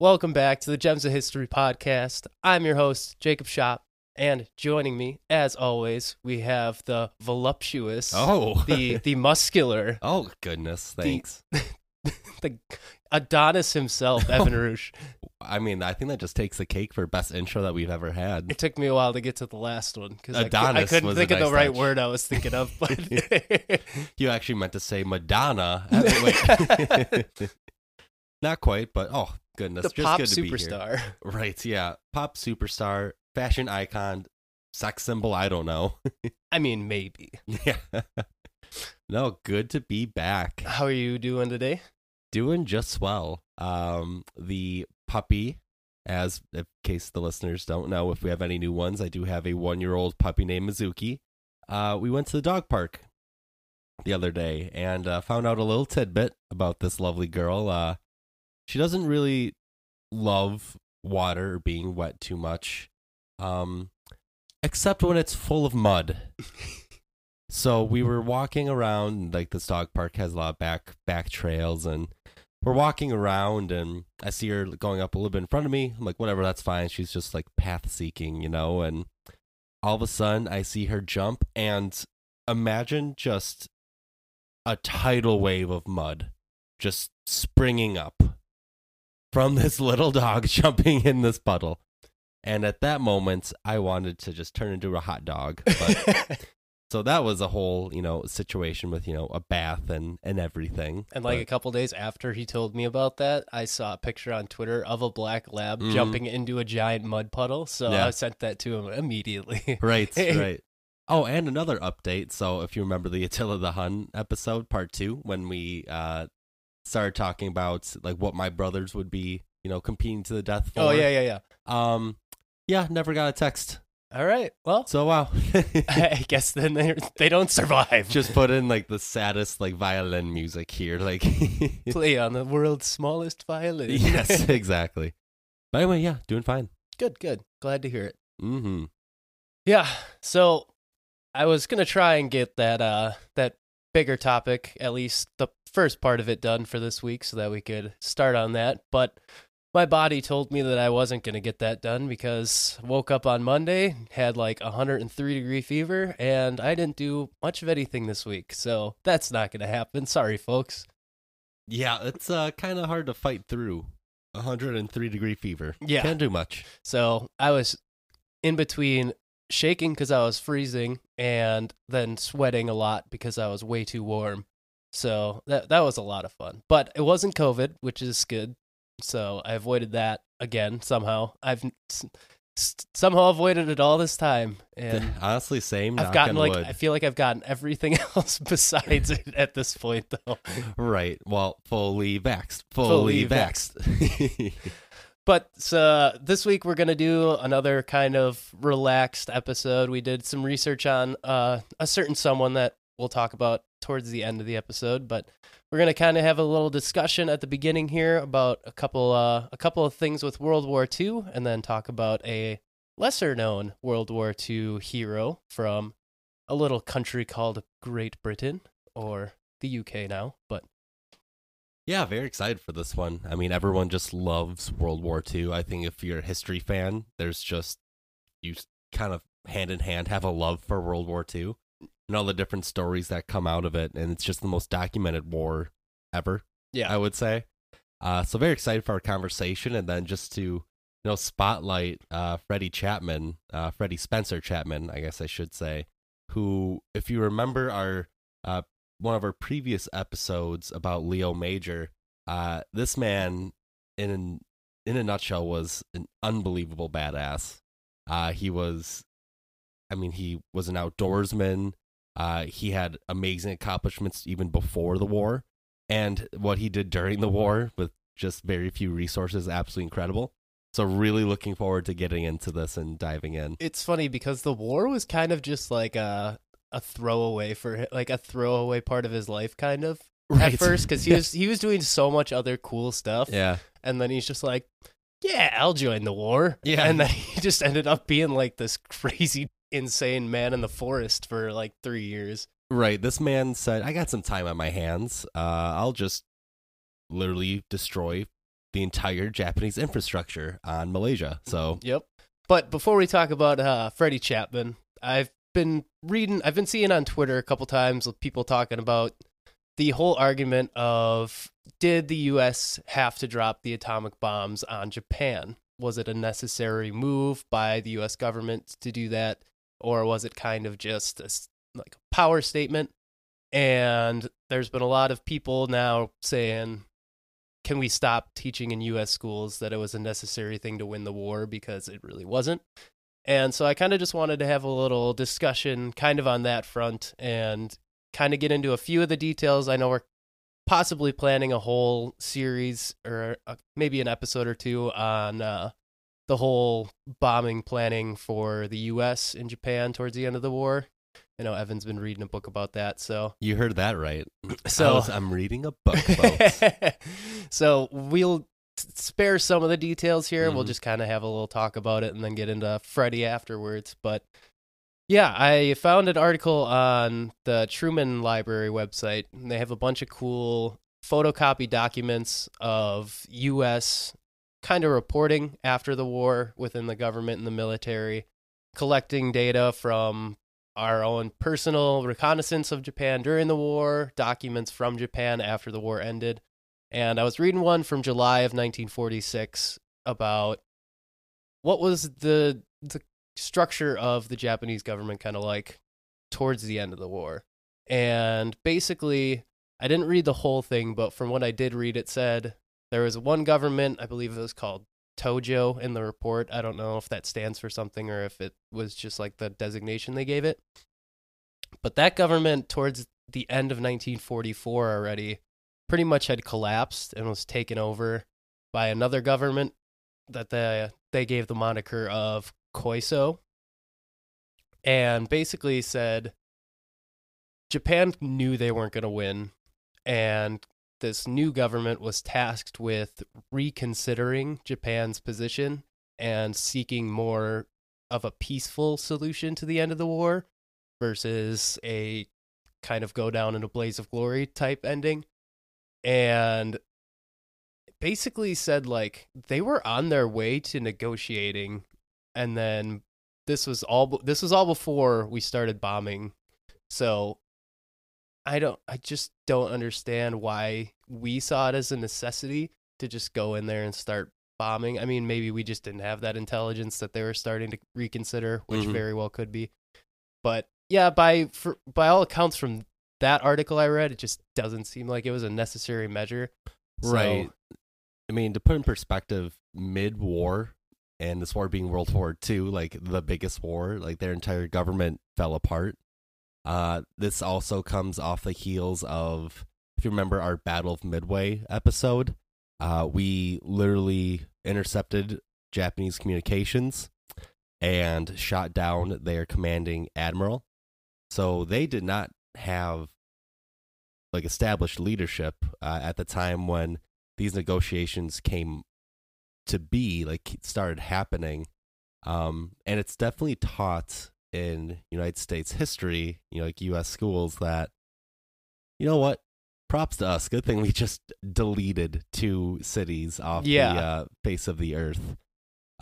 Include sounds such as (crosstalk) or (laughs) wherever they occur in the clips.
welcome back to the Gems of History podcast. I'm your host, Jacob Shop, and joining me, as always, we have the voluptuous, Oh, the the muscular, (laughs) oh goodness, thanks. (laughs) the Adonis himself, (laughs) Evan Roosh. I mean, I think that just takes the cake for best intro that we've ever had. It took me a while to get to the last one because I, I couldn't think of the right touch. word I was thinking of. But You actually meant to say Madonna. I mean, wait. Not quite, but oh goodness, the just pop good to be here. superstar. (laughs) Right? Yeah, pop superstar, fashion icon, sex symbol. I don't know. (laughs) I mean, maybe. yeah. (laughs) no, good to be back. How are you doing today? Doing just swell. Um, the puppy, as in case the listeners don't know, if we have any new ones, I do have a one-year-old puppy named Mizuki. Uh, we went to the dog park the other day and uh, found out a little tidbit about this lovely girl. Uh, she doesn't really love water or being wet too much, um, except when it's full of mud. (laughs) So we were walking around, like this dog park has a lot of back back trails, and we're walking around, and I see her going up a little bit in front of me. I'm like, whatever, that's fine. She's just like path seeking, you know. And all of a sudden, I see her jump, and imagine just a tidal wave of mud just springing up from this (laughs) little dog jumping in this puddle. And at that moment, I wanted to just turn into a hot dog, but (laughs) so that was a whole, you know, situation with, you know, a bath and and everything. And like a But- couple days after he told me about that, I saw a picture on Twitter of a black lab Mhm. jumping into a giant mud puddle. So Yeah. I sent that to him immediately. (laughs) right, right. Oh, and another update. So if you remember the Attila the Hun episode, part two, when we uh started talking about like what my brothers would be, you know, competing to the death for. oh yeah, yeah, yeah. Um, yeah, never got a text. All right. Well, So wow. (laughs) (laughs) I guess then they they don't survive. Just put in like the saddest like violin music here, like (laughs) play on the world's smallest violin. yes, exactly. But anyway, yeah, doing fine. good, good. Glad to hear it. Mm-hmm. Yeah. So I was gonna try and get that uh that bigger topic, at least the first part of it done for this week so that we could start on that. But my body told me that I wasn't gonna get that done because woke up on Monday, had like a hundred and three degree fever, and I didn't do much of anything this week. So that's not gonna happen. (laughs) Sorry folks. Yeah, it's uh kind of hard to fight through 103 degree fever. Yeah. Can't do much. So I was in between shaking because I was freezing and then sweating a lot because I was way too warm. So that that was a lot of fun. But it wasn't COVID, which is good. So I avoided that again somehow. I've somehow avoided it all this time, and (laughs) Honestly, same. I've gotten like wood. I feel like I've gotten everything (laughs) else besides it at this point, though. (laughs) right. Well, fully vaxxed. Fully Fully, vaxxed. But uh, this week we're going to do another kind of relaxed episode. We did some research on uh, a certain someone that we'll talk about towards the end of the episode, but we're to kind of have a little discussion at the beginning here about a couple uh, a couple of things with World War II and then talk about a lesser known World War II hero from a little country called Great Britain or the UK now, but yeah, very excited for this one. I mean, everyone just loves World War II. I think if you're a history fan, there's just you kind of hand in hand have a love for World War II and all the different stories that come out of it, and it's just the most documented war ever. yeah. I would say. Uh, so very excited for our conversation, and then just to you know spotlight uh, Freddie Chapman, uh, Freddie Spencer Chapman, I guess I should say, who, if you remember our uh, one of our previous episodes about Leo Major, uh, this man in in a nutshell was an unbelievable badass. Uh, he was, I mean, he was an outdoorsman. Uh, he had amazing accomplishments even before the war and what he did during the war with just very few resources absolutely incredible so really looking forward to getting into this and diving in it's funny because the war was kind of just like a a throwaway for like a throwaway part of his life kind of (laughs) Right. at first because he (laughs) was he was doing so much other cool stuff yeah and then he's just like, "Yeah, I'll join the war." Yeah. and then (laughs) he just ended up being like this crazy, insane man in the forest for like three years. Right. This man said, I got some time on my hands. Uh, I'll just literally destroy the entire Japanese infrastructure on Malaysia. So, Yep. But before we talk about uh, Freddie Chapman, I've been reading, I've been seeing on Twitter a couple times with people talking about the whole argument of did the U.S. have to drop the atomic bombs on Japan? Was it a necessary move by the U.S. government to do that, or was it kind of just a, like a power statement? And there's been a lot of people now saying, can we stop teaching in U.S. schools that it was a necessary thing to win the war because it really wasn't? And so I kind of just wanted to have a little discussion kind of on that front and kind of get into a few of the details. I know we're possibly planning a whole series or uh maybe an episode or two on uh, the whole bombing planning for the U.S. in Japan towards the end of the war. I know Evan's been reading a book about that, so you heard that right. (clears throat) So was- I'm reading a book, (laughs) so we'll spare some of the details here. We'll Mhm. just kind of have a little talk about it and then get into Freddie afterwards. But yeah, I found an article on the Truman Library website. And they have a bunch of cool photocopy documents of U.S. kind of reporting after the war within the government and the military, collecting data from our own personal reconnaissance of Japan during the war, documents from Japan after the war ended. And I was reading one from July of 1946 about what was the the structure of the Japanese government kind of like towards the end of the war. And basically, I didn't read the whole thing, but from what I did read, it said there was one government, I believe it was called Tojo in the report. I don't know if that stands for something or if it was just like the designation they gave it. But that government, towards the end of 1944 already, pretty much had collapsed and was taken over by another government that they, they gave the moniker of Koiso. And basically said Japan knew they weren't going to win. And this new government was tasked with reconsidering Japan's position and seeking more of a peaceful solution to the end of the war versus a kind of go down in a blaze of glory type ending. And basically said like they were on their way to negotiating and then this was all this was all before we started bombing. So I don't I just don't understand why we saw it as a necessity to just go in there and start bombing. I mean, maybe we just didn't have that intelligence that they were starting to reconsider, which Mhm. very well could be. But yeah, by for, by all accounts from that article I read, it just doesn't seem like it was a necessary measure. So- Right. I mean, to put in perspective, mid war and this war being World War II, like the biggest war, like their entire government fell apart. Uh, this also comes off the heels of, if you remember our Battle of Midway episode, uh, we literally intercepted Japanese communications and shot down their commanding admiral. So they did not have like established leadership uh, at the time when these negotiations came to be like started happening um and it's definitely taught in united states history you know like us schools that you know what? Props to us. Good thing we just deleted two cities off Yeah. the uh, face of the earth.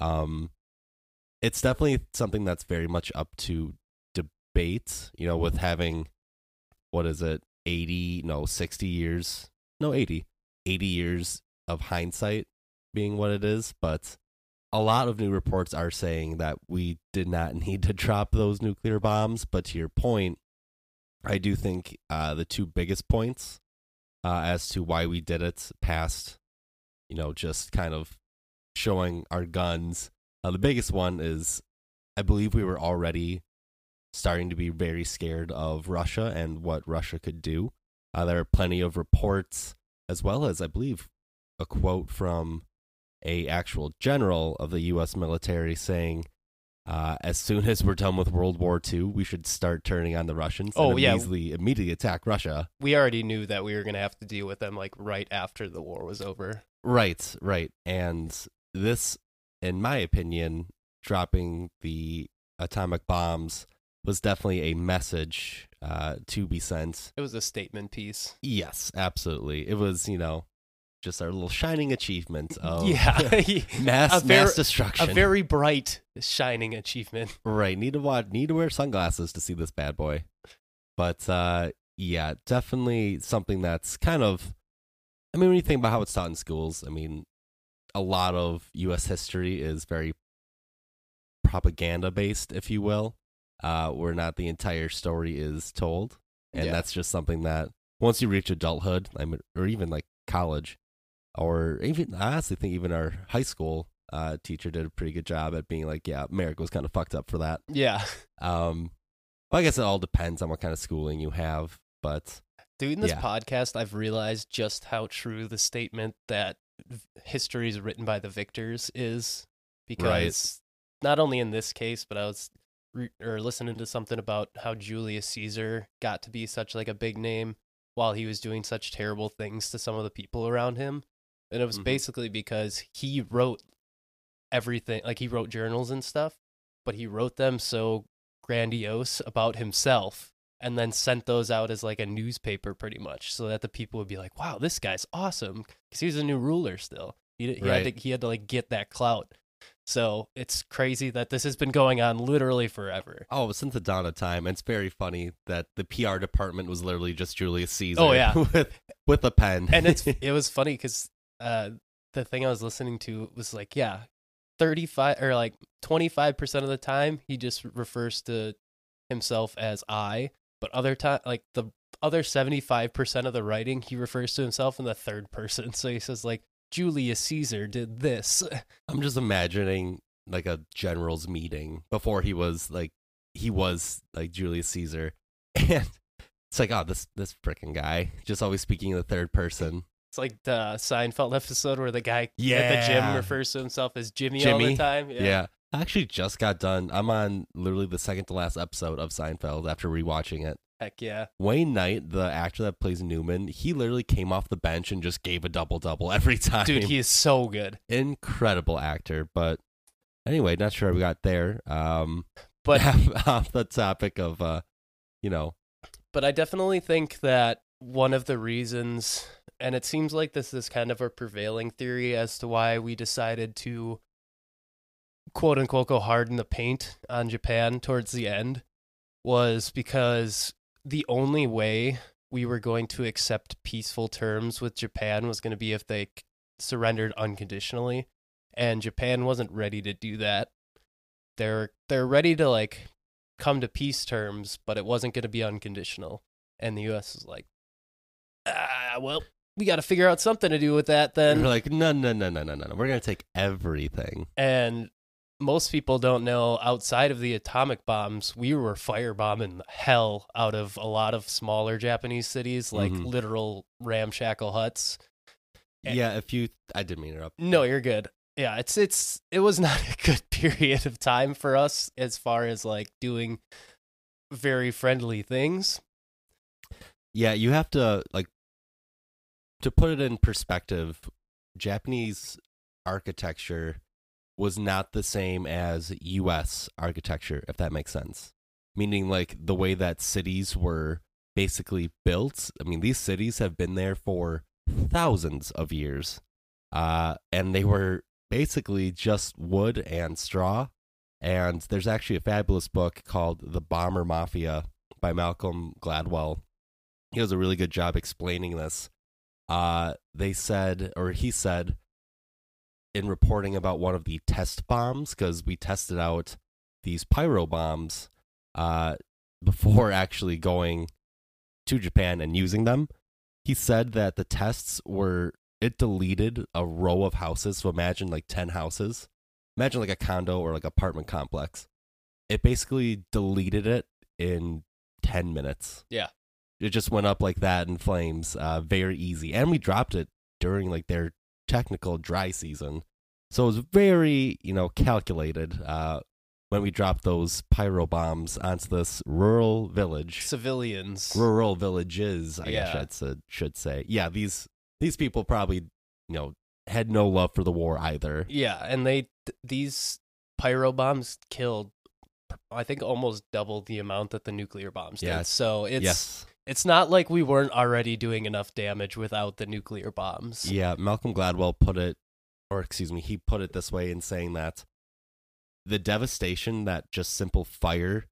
Um it's definitely something that's very much up to debate you know with having what is it 80 no 60 years no 80 80 years of hindsight being what it is but a lot of new reports are saying that we did not (laughs) need to drop those nuclear bombs but to your point i do think uh, the two biggest points uh, as to why we did it past you know just kind of showing our guns uh, the biggest one is i believe we were already starting to be very scared of russia and what russia could do. Uh, there are plenty of reports as well as i believe a quote from a actual general of the US military saying Uh, as soon as we're done with World War II, we should start turning on the Russians. Oh, and yeah. immediately, immediately attack Russia. We already knew that we were going to have to deal with them like right after the war was over. Right, right. And this, in my opinion, dropping the atomic bombs was definitely a message uh, to be sent. It was a statement piece. Yes, absolutely. It was, you know, just our little shining achievement of yeah. (laughs) mass A ver- mass a destruction. very bright shining achievement. right. Need to watch. Need to wear sunglasses to see this bad boy. But uh, yeah, definitely something that's kind of. I mean, when you think about how it's taught in schools, I mean, a lot of U.S. history is very propaganda based, if you will, uh, where not the entire story is told, and Yeah. that's just something that once you reach adulthood, I mean, or even like college, or even I honestly think even our high school uh, teacher did a pretty good job at being like, yeah, America was kind of fucked up for that. Yeah. Um, but I guess it all depends on what kind of schooling you have. But Doing this Yeah. podcast, I've realized just how true the statement that history is written by the victors is. Because not only in this case, but I was re- or listening to something about how Julius Caesar got to be such like a big name while he was doing such terrible things to some of the people around him, and it was Mhm. basically because he wrote everything. Like he wrote journals and stuff, but he wrote them so grandiose about himself and then sent those out as like a newspaper pretty much so that the people would be like wow this guy's awesome because he was a new ruler still he, he, had to, he had to like get that clout so it's crazy that this has been going on literally forever oh, since the dawn of time, it's very funny that the PR department was literally just Julius Caesar. Oh, yeah. (laughs) with with a pen. and it's (laughs) it was funny because uh the thing i was listening to was like yeah 35 or like 25% of the time he just refers to himself as i but other time like the other 75% of the writing he refers to himself in the third person. (laughs) So he says like julius caesar did this. (laughs) I'm just imagining like a general's meeting before he was like he was like Julius Caesar, (laughs) and it's like oh this this freaking guy just always speaking in the third person. It's like the seinfeld episode where the guy at the gym refers to himself as jimmy, all the Jimmy? time Yeah. I actually just got done. I'm on literally the second to last episode of Seinfeld after rewatching it. heck yeah Wayne Knight, the actor that plays Newman, he literally came off the bench and just gave a double double (laughs) every time. dude he is so good incredible actor. But anyway, not sure how we got there. Um, (laughs) but (laughs) off the topic of, uh, you know, but I definitely think that one of the reasons, and it seems like this is kind of a prevailing theory as to why we decided to quote unquote go hard in the paint on Japan towards the end, was because the only way we were going to accept peaceful terms with Japan was going to be if they surrendered unconditionally, and Japan wasn't ready to do that. They're they're ready to like come to peace terms, but it wasn't going to be unconditional. And the U.S. is like, ah, well, we got to figure out something to do with that then. we're like, no, no, no, no, no, no, no. We're gonna take everything. And most people don't know outside of the atomic bombs, we were firebombing the hell out of a lot of smaller Japanese cities, like Mhm. literal ramshackle huts. Eh. Yeah, if you, I didn't mean to interrupt. No, you're good. Yeah, it's it's it was (laughs) not a good period of time for us as far as like doing very friendly things. Yeah, you have to like to put it in perspective. Japanese architecture was not the same as U.S. architecture, if that makes sense. Meaning, like the way that cities were basically built. I mean, these cities have been there for thousands of years, uh, and they were basically just wood and straw. And there's actually a fabulous book called The Bomber Mafia by Malcolm Gladwell. He does a really good job explaining this. Uh, they said, or he said, in reporting about one of the test bombs, because we tested out these pyro bombs uh, before (laughs) actually going to Japan and using them. He said that the tests were, it deleted a row of houses. So imagine like 10 houses. Imagine like a condo or like apartment complex. It basically deleted it in 10 minutes. Yeah. It just went up like that in flames, uh, very easy. And we dropped it during like their technical dry season. So it was very, you know, calculated uh, when we dropped those pyro bombs onto this rural village. Civilians. Rural villages, I guess I should, should say. Yeah, these these people probably, you know, had no love for the war either. Yeah, and they th- these pyro bombs killed I think almost double the amount that the nuclear bombs did. Yes. So it's yes. It's not like we weren't already doing enough damage without the nuclear bombs. Yeah, Malcolm Gladwell put it, or excuse me, he put it this way in saying that the devastation that just simple fire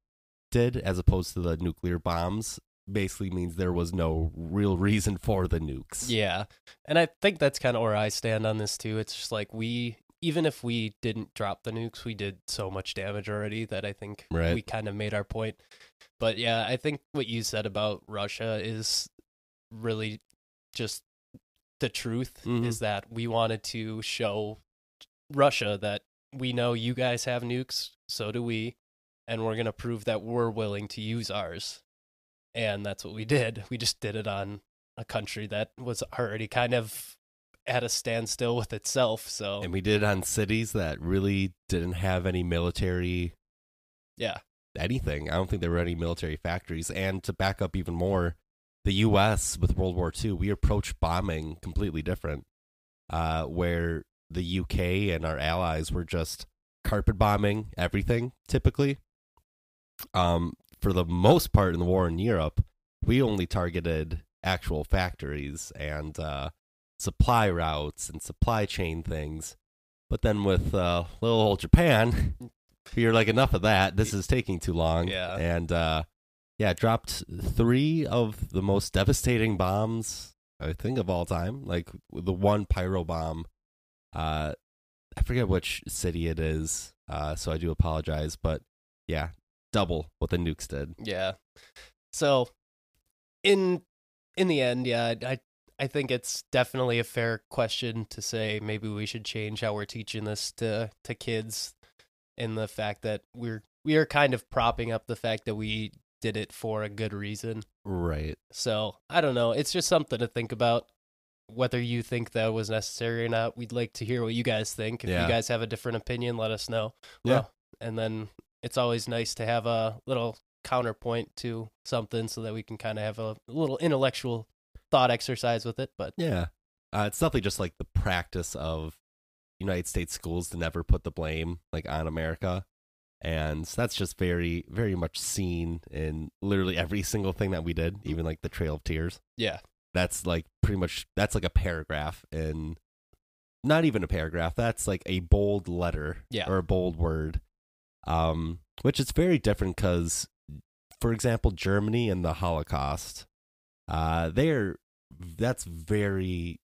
did, as opposed to the nuclear bombs, basically means there was no real reason for the nukes. Yeah. And I think that's kind of where I stand on this too. It's just like we even if we didn't drop the nukes, we did so much damage already that I think Right. we kind of made our point. But yeah, I think what you said about Russia is really just the truth Mhm. is that we wanted to show Russia that we know you guys have nukes, so do we, and we're going to prove that we're willing to use ours. And that's what we did. We just did it on a country that was already kind of at a standstill with itself. So, And we did it on cities that really didn't have any military yeah. anything. I don't think there were any military factories. And to back up even more, the U.S. with World War II, we approached bombing completely different, uh, where the U.K. and our allies were just carpet bombing everything typically. Um, for the most part in the war in Europe, we only targeted actual factories and uh, supply routes and supply chain things. But then with uh, little old Japan, (laughs) you're like, enough of that. This is taking too long. Yeah. And uh, yeah, dropped three of the most devastating bombs, I think, of all time. Like the one pyro bomb. Uh, I forget which city it is, uh, so I do apologize. But yeah, double what the nukes did. Yeah. So in in the end, yeah, I I think it's definitely a fair question to say maybe we should change how we're teaching this to to kids in the fact that we're we are kind of propping up the fact that we did it for a good reason. Right. So, I don't know, it's just something to think about whether you think that was necessary or not. We'd like to hear what you guys think. If Yeah. you guys have a different opinion, let us know. Yeah. Well, and then it's always nice to have a little counterpoint to something so that we can kind of have a little intellectual thought exercise with it. But Yeah. Uh, it's definitely just like the practice of United States schools to never put the blame like on America. And that's just very, very much seen in literally every (laughs) single thing that we did, even like the Trail of Tears. yeah, That's like pretty much that's like a paragraph in not even a paragraph, that's like a bold letter Yeah. or a bold word. Um, which is very different because for example, Germany and the Holocaust, uh, they're that's very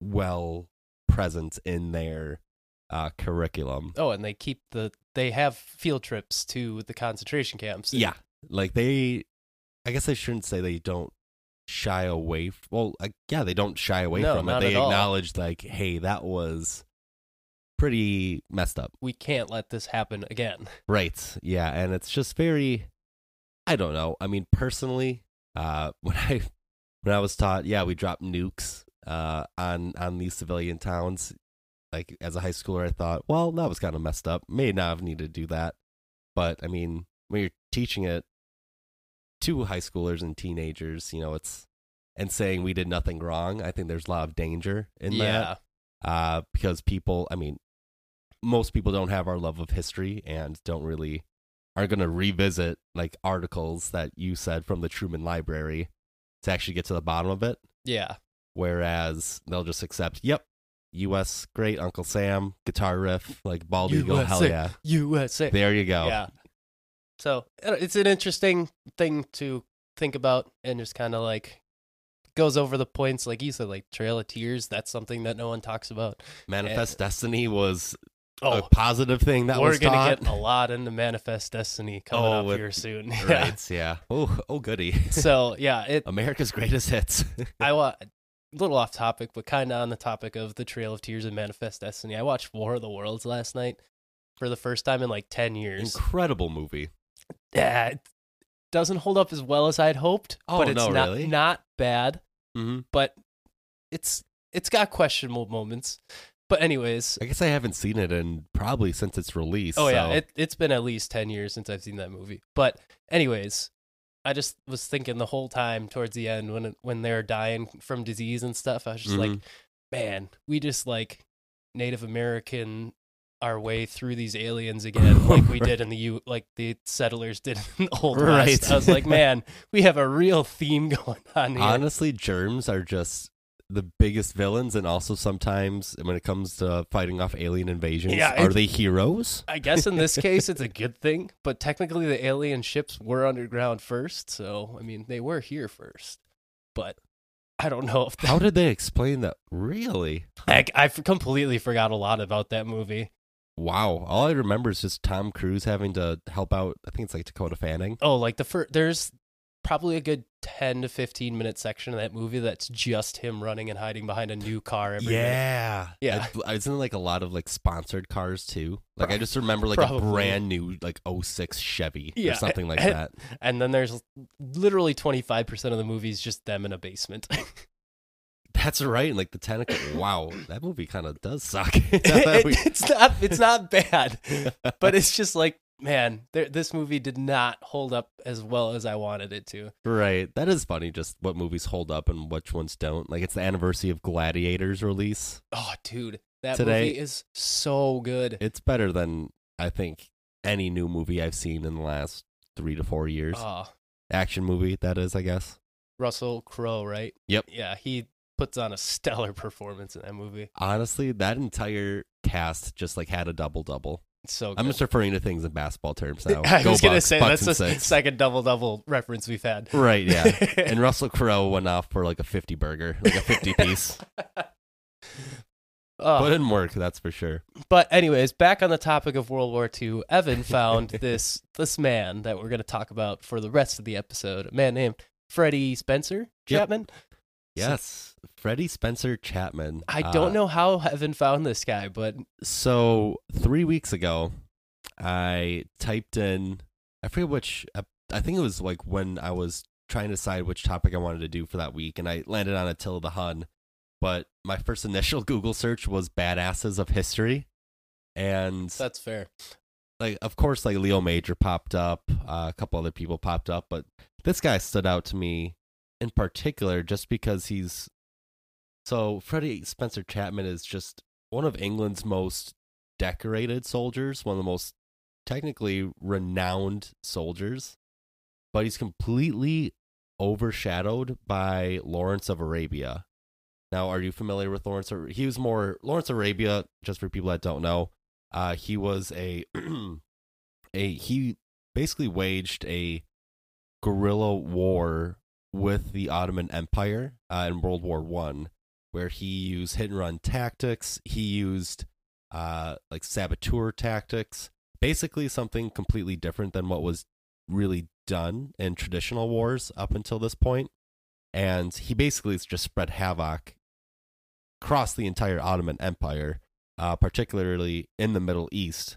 well present in their uh, curriculum. oh, and they keep the they have field trips to the concentration camps. Yeah, like they, I guess I shouldn't say they don't shy away. f- Well, yeah, they don't shy away No, from it. They all. acknowledge like, hey, that was pretty messed up. we can't let this happen again. Right. Yeah, and it's just very I don't know. I mean, personally, uh (laughs) when I when I was taught, yeah, we dropped nukes uh on on these civilian towns like as a high schooler I thought, well, that was kind of messed up. May not have needed to do that. But I mean, when you're teaching it to high schoolers and teenagers, you know, it's and saying we did nothing wrong, I think there's a lot of danger in that uh, because people, I mean, most people don't have our love of history and don't really aren't going to revisit like articles that you said from the Truman Library to actually get to the bottom of it. yeah, Whereas they'll just accept, yep, U.S. great Uncle Sam guitar riff like bald eagle, hell USA. yeah, USA. there you go. Yeah. So it's an interesting thing to think about and just kind of like goes over the points, like you said, like Trail of Tears. That's something that no one talks about. Manifest eh, Destiny was Oh, a positive thing that we're was gonna get a lot into Manifest Destiny coming Oh, up with- here soon. (laughs) right? Yeah. Oh, oh, goody. (laughs) so yeah, it. America's greatest hits. (laughs) I wa little off topic, but kind of on the topic of the Trail of Tears and Manifest Destiny. I watched War of the Worlds last night for the first time in like ten years. Incredible movie. Yeah, it doesn't hold up as well as I'd hoped, Oh, but it's no, not really? not bad. Mm-hmm. But it's it's got questionable moments. But anyways, I guess I haven't seen it in probably since its release. oh yeah, it it's been at least ten years since I've seen that movie. But anyways, I just was thinking the whole time towards the end when it- when they're dying from disease and stuff. I was just like, Mhm. man, we just like Native American our way through these aliens again, (laughs) like we did in the U, like the settlers did in the old Right. west. I was like, (laughs) man, we have a real theme (laughs) going on here. honestly, germs are just the biggest villains, and also sometimes when it comes to fighting off alien invasions, Yeah, are they heroes? I guess in this (laughs) case it's a good thing, but technically the alien ships were underground first, so I mean they were here first. But I don't know if that... How did they explain that? Really? I, I completely forgot a lot about that movie. Wow. All I remember is just Tom Cruise having to help out. I think it's like Dakota Fanning. Oh, like the first there's probably a good 10 to 15 minute section of that movie that's just him running and hiding behind a new car every minute. yeah, Yeah. I, I was in like a lot of like sponsored cars too. Like I just remember like Probably. a brand new like 06 Chevy Yeah, or something like (laughs) and- that. And then there's literally 25% of the movies just them in a basement. (laughs) That's right. Like the tentacle. (coughs) wow, that movie kind of does suck. (laughs) Not we- it's not it's not bad. but it's just like man there, this movie did not hold up as well as i wanted it to Right. That is funny, just what movies hold up and which ones don't. Like, it's the anniversary of Gladiator's release. oh dude that Today- movie is so good It's better than, I think, any new movie I've seen in the last three to four years. oh Action movie, that is, I guess. russell crowe right Yep. yeah he puts on a (laughs) stellar performance in that movie Honestly, that entire cast just like had a double double. So good I'm just referring to things in basketball terms now. (laughs) i Go was gonna say Bucks that's the second double double reference we've had Right, yeah. (laughs) and Russell Crowe went off for like a 50 burger, like a 50 piece. (laughs) Uh, oh. didn't work, that's for sure. But anyways, back on the topic of World War II, Evan found this this man that we're going to talk about for the rest of the episode. A man named Freddie Spencer Yep. Yes. Freddie Spencer Chapman. I Uh, don't know how Evan found this guy, but So three weeks ago, I typed in. I forget which. I think it was like when I was trying to decide which topic I wanted to do for that week, and I landed on Attila the Hun. But my first initial (laughs) Google search was "badasses of history," and that's fair. like, of course, like Leo Major popped up. Uh, a couple other people popped up, but this guy stood out to me in particular just because he's. So Freddie Spencer Chapman is just one of England's most decorated soldiers, one of the most technically renowned soldiers, but he's completely overshadowed by Lawrence of Arabia. Now, are you familiar with Lawrence? Ar- He was more Lawrence of Arabia. Just for people that don't know, uh, he was a (clears throat) a he basically waged a guerrilla war with the Ottoman Empire uh, in World War One, where he used hit and run tactics. He used uh, like saboteur tactics, basically something completely different than what was really done in traditional wars up until this point. And he basically just spread havoc across the entire Ottoman Empire, uh, particularly in the Middle East.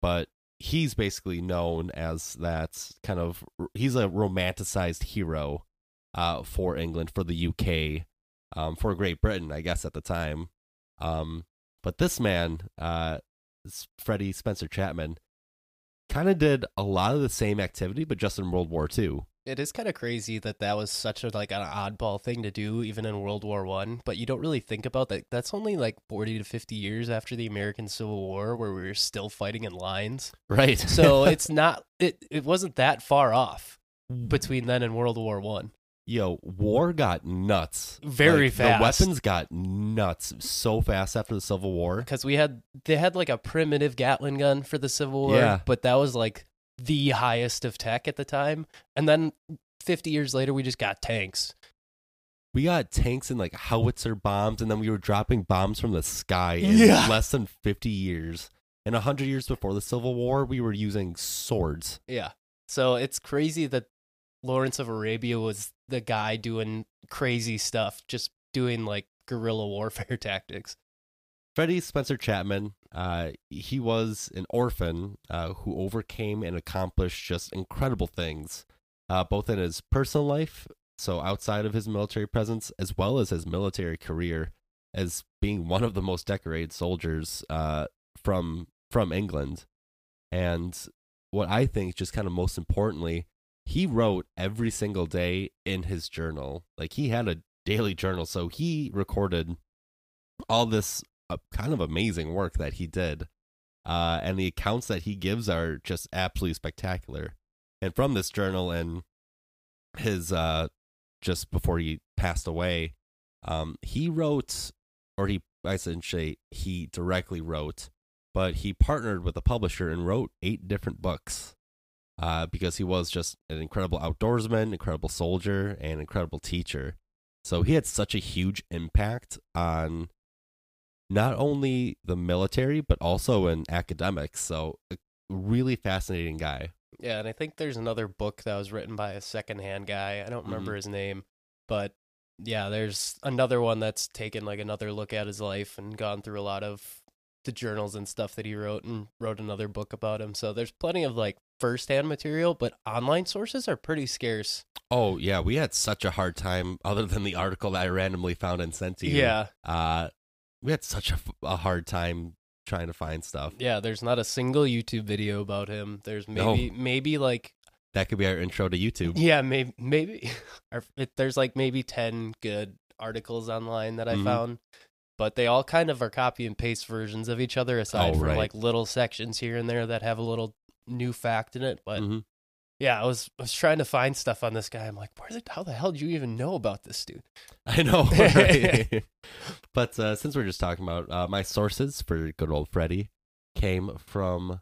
But he's basically known as that kind of he's a romanticized hero uh, for England, for the UK, um, for Great Britain, I guess at the time. Um, but this man, uh, Freddie Spencer Chapman, kind of did a lot of the same activity, but just in World War II. It is kind of crazy that that was such a like an oddball thing to do, even in World War One. But you don't really think about that. That's only like forty to fifty years after the American Civil War, where we were still fighting in lines. (laughs) Right. So it's not. It it wasn't that far off (laughs) between then and World War One. Yo, war got nuts. Very Like, fast. The weapons got nuts so fast after the Civil War. because we had they had like a primitive Gatling gun for the Civil War, Yeah. but that was like the highest of tech at the time. And then 50 years later, we just got tanks. We got tanks and like howitzer bombs, and then we were dropping bombs from the sky in Yeah. (laughs) less than 50 years. And 100 years before the Civil War, we were using swords. Yeah. So it's crazy that Lawrence of Arabia was the guy doing crazy stuff, just doing like guerrilla warfare (laughs) tactics. Freddie Spencer Chapman, uh, he was an orphan uh, who overcame and accomplished just incredible things, uh, both in his personal life, so outside of his military presence, as well as his military career. as being one of the most decorated soldiers uh, from from England. And what I think, just kind of most importantly, he wrote every single day in his journal. Like he had a daily journal, so he recorded all this uh, kind of amazing work that he did. Uh, and the accounts that he gives are just absolutely spectacular. And from this journal and his uh, just before he passed away, um, he wrote, or he I shouldn't say he directly wrote, but he partnered with a publisher and wrote eight different books. Uh, because he was just an incredible outdoorsman, incredible soldier, and incredible teacher. So he had such a huge impact on not only the military but also in academics. So a really fascinating guy. Yeah, and I think there's another book that was written by a secondhand guy. I don't remember his name, but yeah, there's another one that's taken like another look at his life and gone through a lot of the journals and stuff that he wrote and wrote another book about him. So there's plenty of like firsthand material, but online sources are pretty scarce. Oh yeah, we had such a hard time. (laughs) Other than the article that I randomly found and sent to you, Yeah. uh, we had such a, a hard time trying to find stuff. Yeah, there's not a single YouTube video about him. There's No. maybe maybe like That could be our intro to YouTube. yeah, maybe (laughs) maybe it, there's like maybe 10 good articles online that I Mhm. found. But they all kind of are copy and paste versions of each other aside Oh, from right. like little sections here and there that have a little new fact in it, but Mhm. yeah, I was I was trying to find stuff on this guy. I'm like, where the how the hell do you even know about this dude? I know. (laughs) Right? but uh, since we're just talking about uh, my sources for good old Freddie came from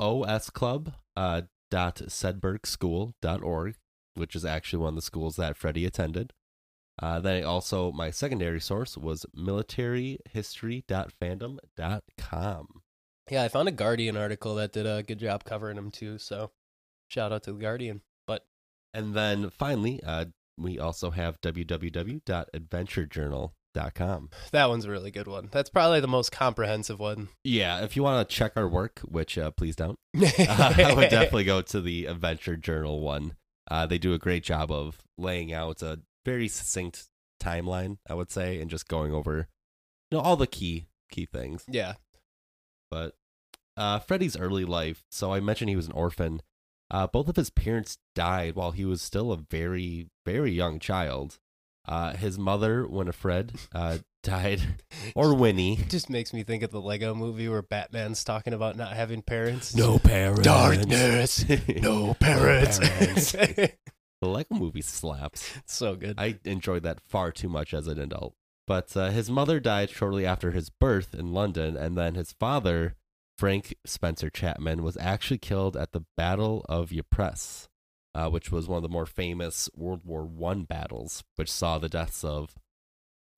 osclub uh, dot sedberghschool dot org, which is actually one of the schools that Freddie attended. Uh, then also my secondary source was militaryhistory.fandom.com. Yeah, I found a Guardian article that did a good job covering him too. So shout out to the Guardian. But And then finally, uh, we also have www.adventurejournal.com. that one's a really good one. That's probably the most comprehensive one. Yeah, if you want to check our work, which uh, please don't, uh, (laughs) (laughs) I would definitely go to the Adventure Journal one. Uh, they do a great job of laying out a very succinct timeline, I would say, and just going over you know all the key key things. Yeah. But uh, Freddie's early life. So I mentioned he was an orphan. Uh, both of his parents died while he was still a very very young child. Uh, his mother, Winifred, uh, (laughs) died, (laughs) or Winnie. It just makes me think of the Lego movie where Batman's talking about not having parents. No parents. Darkness. (laughs) No parents. parents. The Lego movie slaps. so good. I enjoyed that far too much as an adult. But uh, his mother died shortly after his birth in London, and then his father, Frank Spencer Chapman, was actually killed at the Battle of Ypres, uh, which was one of the more famous World War One battles, which saw the deaths of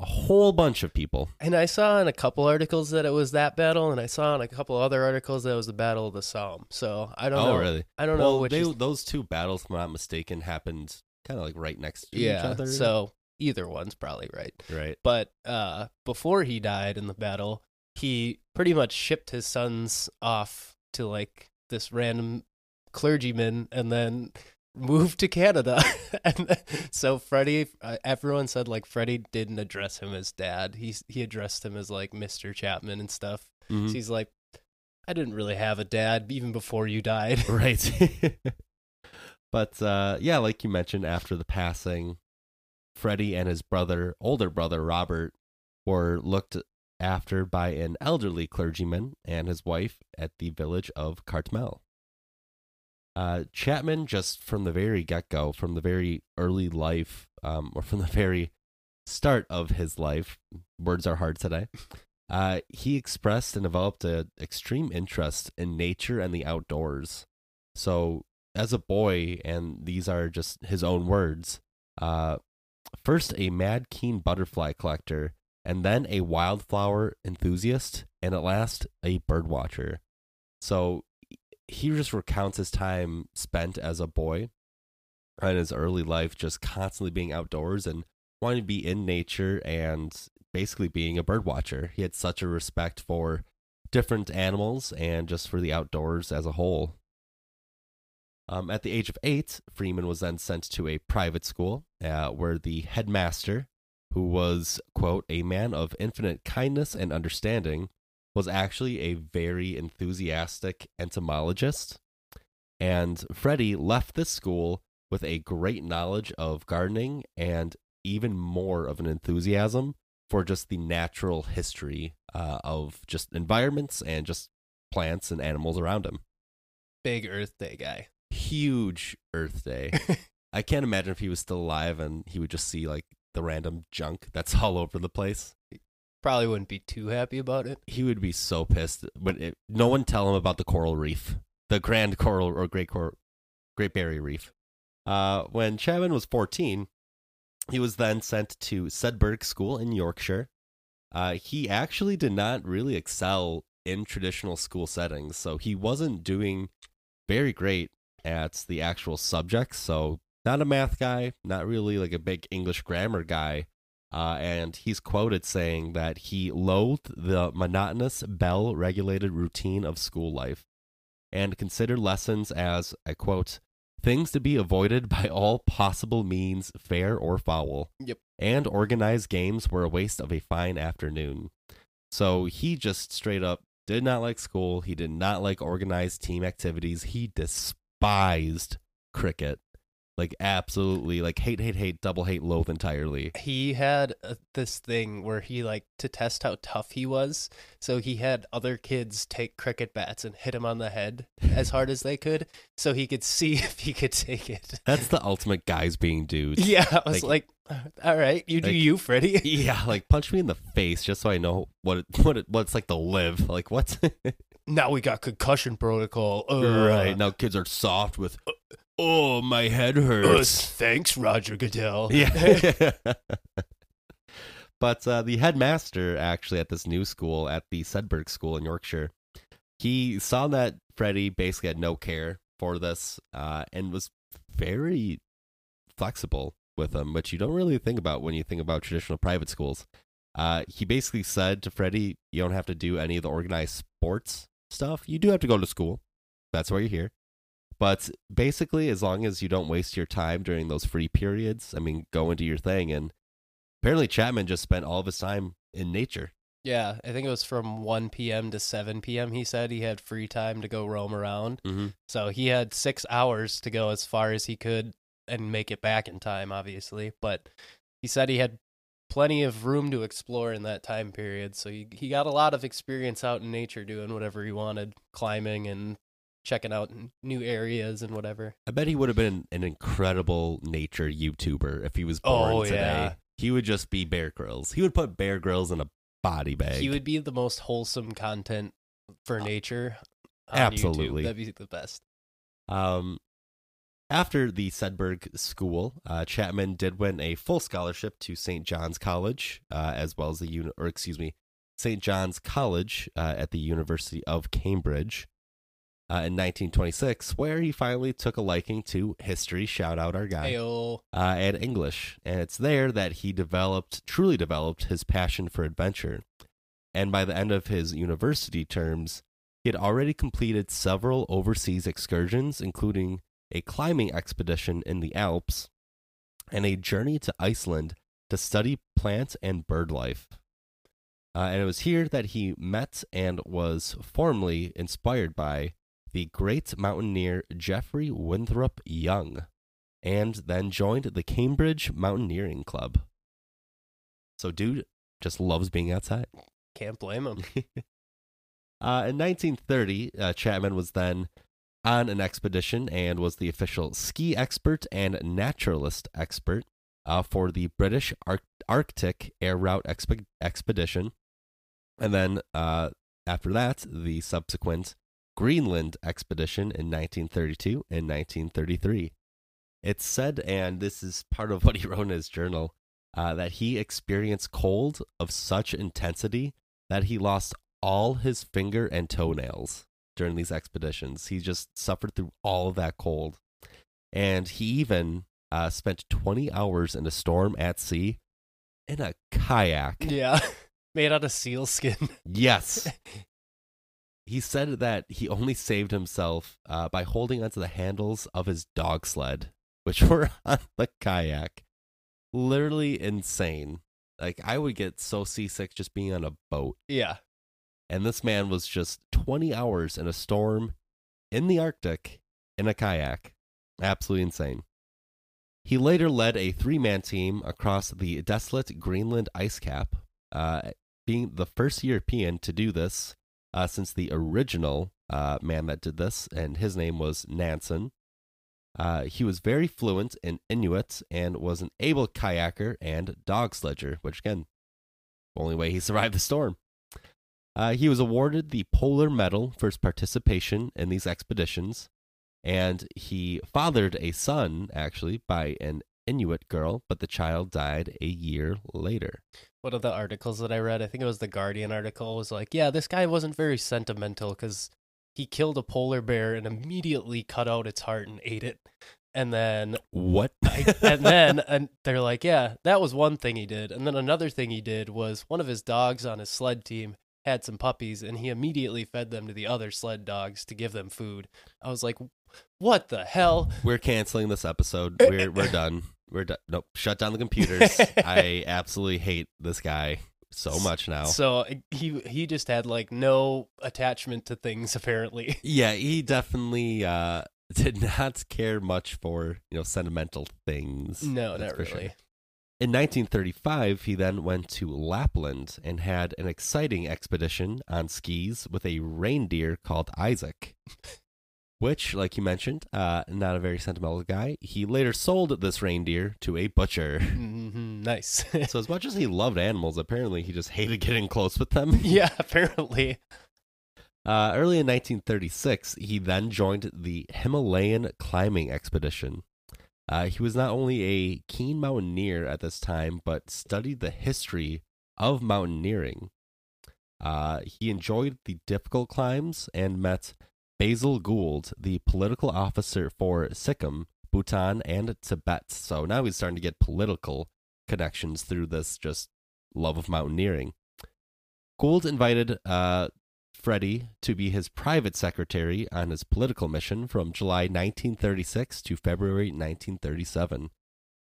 a whole bunch of people. and I saw in a couple articles that it was that battle, and I saw in a couple other articles that it was the Battle of the Somme. So I don't oh, know. really? I don't know which. they, is- those two battles, if I'm not mistaken, happened kind of like right next to each yeah. other. So either one's probably right. right. But uh, before he died in the battle, he pretty much shipped his sons off to like this random clergyman and then moved to Canada. (laughs) and then- so Freddie, uh, everyone said like Freddie didn't address him as dad. He he addressed him as like Mr. Chapman and stuff. Mhm. So he's like, I didn't really have a dad even before you died. (laughs) Right. (laughs) but uh, yeah, like you mentioned, after the passing, Freddie and his brother, older brother Robert, were looked after by an elderly clergyman and his wife at the village of Cartmel. Uh, Chapman, just from the very get go, from the very early life, um, or from the (laughs) very start of his life, words are hard today. (laughs) Uh, he expressed and developed an extreme interest in nature and the outdoors. So, as a boy, and these are just his own words, uh, first a mad keen butterfly collector, and then a wildflower enthusiast, and at last a bird watcher. So, he just recounts his time spent as a boy and his early life just constantly being outdoors and wanting to be in nature and basically being a bird watcher. He had such a respect for different animals and just for the outdoors as a whole. Um, at the age of eight, Freeman was then sent to a private school uh, where the headmaster who was, quote, a man of infinite kindness and understanding, was actually a very enthusiastic entomologist. And Freddie left this school with a great knowledge of gardening and even more of an enthusiasm for just the natural history uh, of just environments and just plants and animals around him. Big Earth Day guy. Huge Earth Day. (laughs) I can't imagine if he was still alive and he would just see like the random junk that's (laughs) all over the place. Probably wouldn't be too happy about it. He would be so pissed. But it, no one tell him about the coral reef, the Grand Coral or Great Coral, Great Barrier Reef. Uh, when Chapman was 14, he was then sent to Sedbergh School in Yorkshire. Uh, he actually did not really excel in traditional school settings, so he wasn't doing very great at the actual subjects. So, not a math guy, not really like a big English grammar guy. Uh, and he's quoted saying that he loathed the monotonous bell regulated routine of school life and considered lessons as, I quote, things to be avoided by all possible means, fair or foul. Yep. And organized games were a waste of a fine afternoon. So he just straight up did not like school. He did not like organized team activities. He despised cricket. Like absolutely, like hate, hate, hate, double hate, loathe entirely. He had uh, this thing where he like to test how tough he was. So he had other kids take cricket bats and hit him on the head as hard as they could, so he could see (laughs) if he could take it. That's the ultimate guys being dudes. (laughs) Yeah, I was like, all right, you do like- you, Freddie. (laughs) Yeah, like punch me in the face just so I know what it, what it, what it's like to live. Like what? now we got concussion protocol. Uh, right now, kids are soft with. Oh, my head uh, hurts. (clears throat) thanks, Roger Goodell. Yeah. (laughs) but uh, the headmaster, actually, at this new school, at the Sedbergh School in Yorkshire, he saw that Freddie basically had no care for this uh, and was very flexible with him, which you don't really think about when you think about traditional private schools. Uh, he basically said to Freddie, You don't have to do any of the organized sports stuff. You do have to go to school. That's why you're here. But basically, as long as you don't waste your time during those free periods, I mean, go into your thing. And apparently, Chapman just spent all of his time in nature. Yeah, I think it was from 1 p.m. to 7 p.m. He said he had free time to go roam around. Mm-hmm. So he had six hours to go as far as he could and make it back in time, obviously. But he said he had plenty of room to explore in that time period. So he, he got a lot of experience out in nature doing whatever he wanted, climbing and checking out new areas and whatever. I bet he would have been an incredible nature YouTuber if he was born Oh, today. yeah. He would just be Bear Grylls. He would put Bear Grylls in a body bag. He would be the most wholesome content for nature. on absolutely. YouTube. That'd be the best. Um, after the Sedbergh School, uh, Chapman did win a full scholarship to St. John's College, uh, as well as the uni- or excuse me, St. John's College uh, at the University of Cambridge. Uh, in 1926, where he finally took a liking to history. Shout out our guy. Uh, and English. And it's there that he developed, truly developed, his passion for adventure. And by the end of his university terms, he had already completed several overseas excursions, including a climbing expedition in the Alps and a journey to Iceland to study plant and bird life. Uh, and it was here that he met and was formally inspired by the great mountaineer Geoffrey Winthrop Young and then joined the Cambridge Mountaineering Club. So, dude just loves being outside. Can't blame him. (laughs) Uh, in 1930, uh, Chapman was then on an expedition and was the official ski expert and naturalist expert uh, for the British Ar- Arctic Air Route exp- expedition. And then uh, after that, the subsequent Greenland expedition in 1932 and 1933. It's said, and this is part of (laughs) what he wrote in his journal, uh, that he experienced cold of such intensity that he lost all his finger and toenails during these expeditions. He just suffered through all of that cold. And he even uh, spent 20 hours in a storm at sea in a kayak. yeah. (laughs) Made out of seal skin. Yes. (laughs) he said that he only saved himself uh, by holding onto the handles of his dog sled, which (laughs) were on the kayak. Literally insane. Like I would get so seasick just being on a boat. Yeah. And this man was just 20 hours in a storm in the Arctic in a kayak. Absolutely insane. He later led a three man team across the desolate Greenland ice cap, uh, being the first European to do this uh, since the original uh, man that did this, and his name was Nansen. Uh, he was very fluent in Inuit and was an able kayaker and dog sledger, which again, only way he (laughs) survived the storm. Uh, he was awarded the Polar Medal for his participation in these expeditions, and he fathered a son, actually, by an Inuit girl, but the child died a year later. One of the articles that I read, I think it was the Guardian article, was like, yeah, this guy wasn't very sentimental because he killed a polar bear and immediately cut out its heart and ate it. And then What? and then and they're like, yeah, that was one thing he did. And then another thing he did was one of his dogs on his sled team had some puppies and he immediately fed them to the other sled dogs to give them food. I was like, what the hell? We're canceling this episode. We're we're done. We're done. Nope. Shut down the (laughs) computers. I absolutely hate this guy so much now. So he he just had like no attachment to things (laughs) apparently. Yeah, he definitely uh (laughs) did not care much for, you know, sentimental things. No, not for sure. really. In 1935, he then went to Lapland and had an exciting expedition on skis with a reindeer called Isaac. Which, like you mentioned, uh, not a very sentimental guy. He later sold this reindeer to a butcher. (laughs) hmm nice. (laughs) so, as much as he loved animals, apparently he just hated getting close with them. (laughs) yeah, apparently. Uh, early in 1936, he then joined the Himalayan climbing expedition. Uh, he was not only a keen mountaineer at this time, but studied the history of mountaineering. Uh, he enjoyed the difficult climbs and met Basil Gould, the political officer for Sikkim, Bhutan, and Tibet. So now he's starting to get political connections through this just love of mountaineering. Gould invited uh, Freddie to be his private secretary on his political mission from July 1936 to February 1937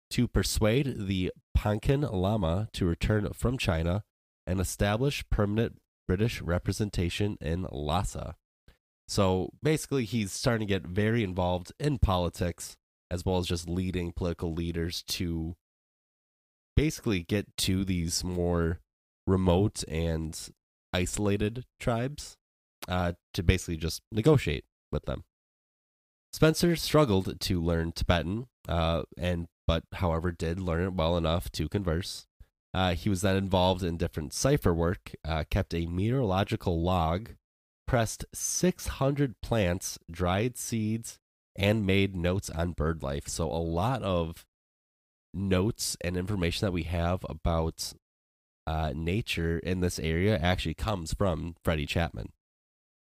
to persuade the Panchen Lama to return from China and establish permanent British representation in Lhasa. So basically, he's starting to get very involved in politics as well as just leading political leaders to basically get to these more remote and isolated tribes uh, to basically just negotiate with them. Spencer struggled to learn Tibetan, uh, and but however did learn it well enough to converse. Uh, he was then involved in different cipher work, uh, kept a meteorological log, pressed 600 plants, dried seeds, and made notes on bird life. So a lot of notes and information that we have about uh, nature in this area actually comes from Freddie Chapman.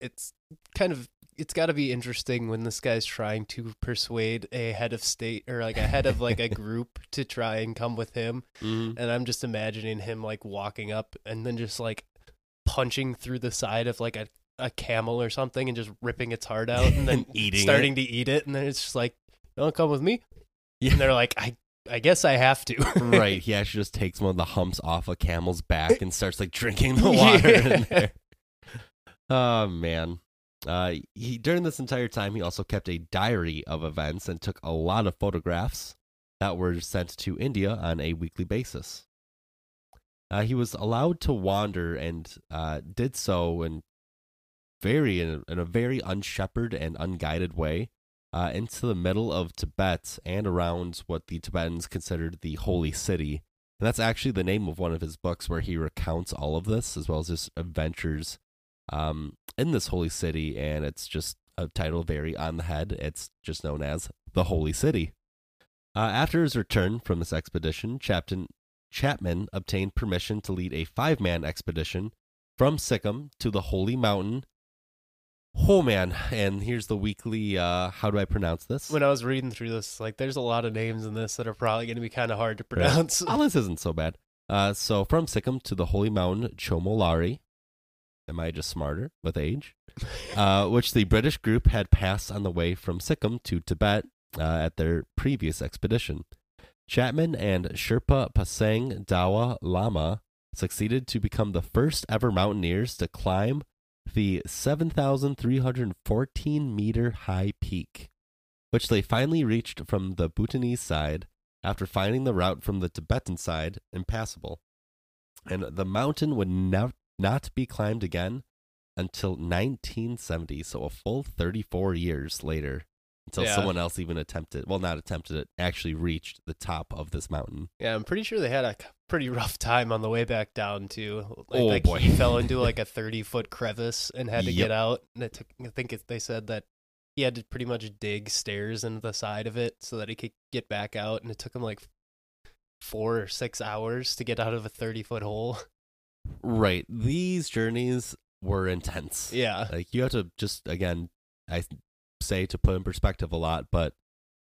It's kind of it's got to be interesting when this guy's trying to persuade a head of state or like a head of like a (laughs) group to try and come with him Mm-hmm. and i'm just imagining him like walking up and then just like punching through the side of like a, a camel or something and just ripping its heart out and then (laughs) Eating starting to eat it and then it's just like don't come with me Yeah. and they're like i i guess i have to (laughs) right. He actually just takes one of the humps off a camel's back and starts like drinking the (laughs) water in there. Oh man. Uh, he during this entire time he also kept a diary of events and took a lot of photographs that were sent to India on a weekly basis. Uh, he was allowed to wander and uh, did so in very in a, in a very unshepherded and unguided way uh, into the middle of Tibet and around what the Tibetans considered the holy city. And that's actually the name of one of his books where he recounts all of this as well as his adventures um, in this holy city. And it's just a title very on the head. It's just known as the Holy City. Uh, after his return from this expedition, Chapman, Chapman obtained permission to lead a five man expedition from Sikkim to the Holy Mountain. Oh man, and here's the weekly uh how do I pronounce this? when i was reading through this like there's a lot of names in this that are probably going to be kind of hard to (laughs) pronounce Oh, this isn't so bad. Uh so from Sikkim to the Holy Mountain Chomolari. Am I just smarter with age? (laughs) Uh which the British group had passed on the way from Sikkim to Tibet uh, at their previous expedition. Chapman and Sherpa Pasang Dawa Lama succeeded to become the first ever mountaineers to climb the 7,314 meter high peak, which they finally reached from the Bhutanese side after finding the route from the Tibetan side impassable. And the mountain would nev- not be climbed again until 1970, so a full 34 years later until Yeah. someone else even attempted, well, not attempted it, actually reached the top of this mountain. Yeah, I'm pretty sure they had a pretty rough time on the way back down too. Like, Oh, like boy. he fell into (laughs) like a 30 foot crevice and had to Yep. get out. And it took, I think it, they said that he had to pretty much dig stairs into the side of it so that he could get back out. And it took him like four or six hours to get out of a 30 foot hole. Right. These journeys were intense. Yeah, Like you have to just again, I say to put in perspective a lot, but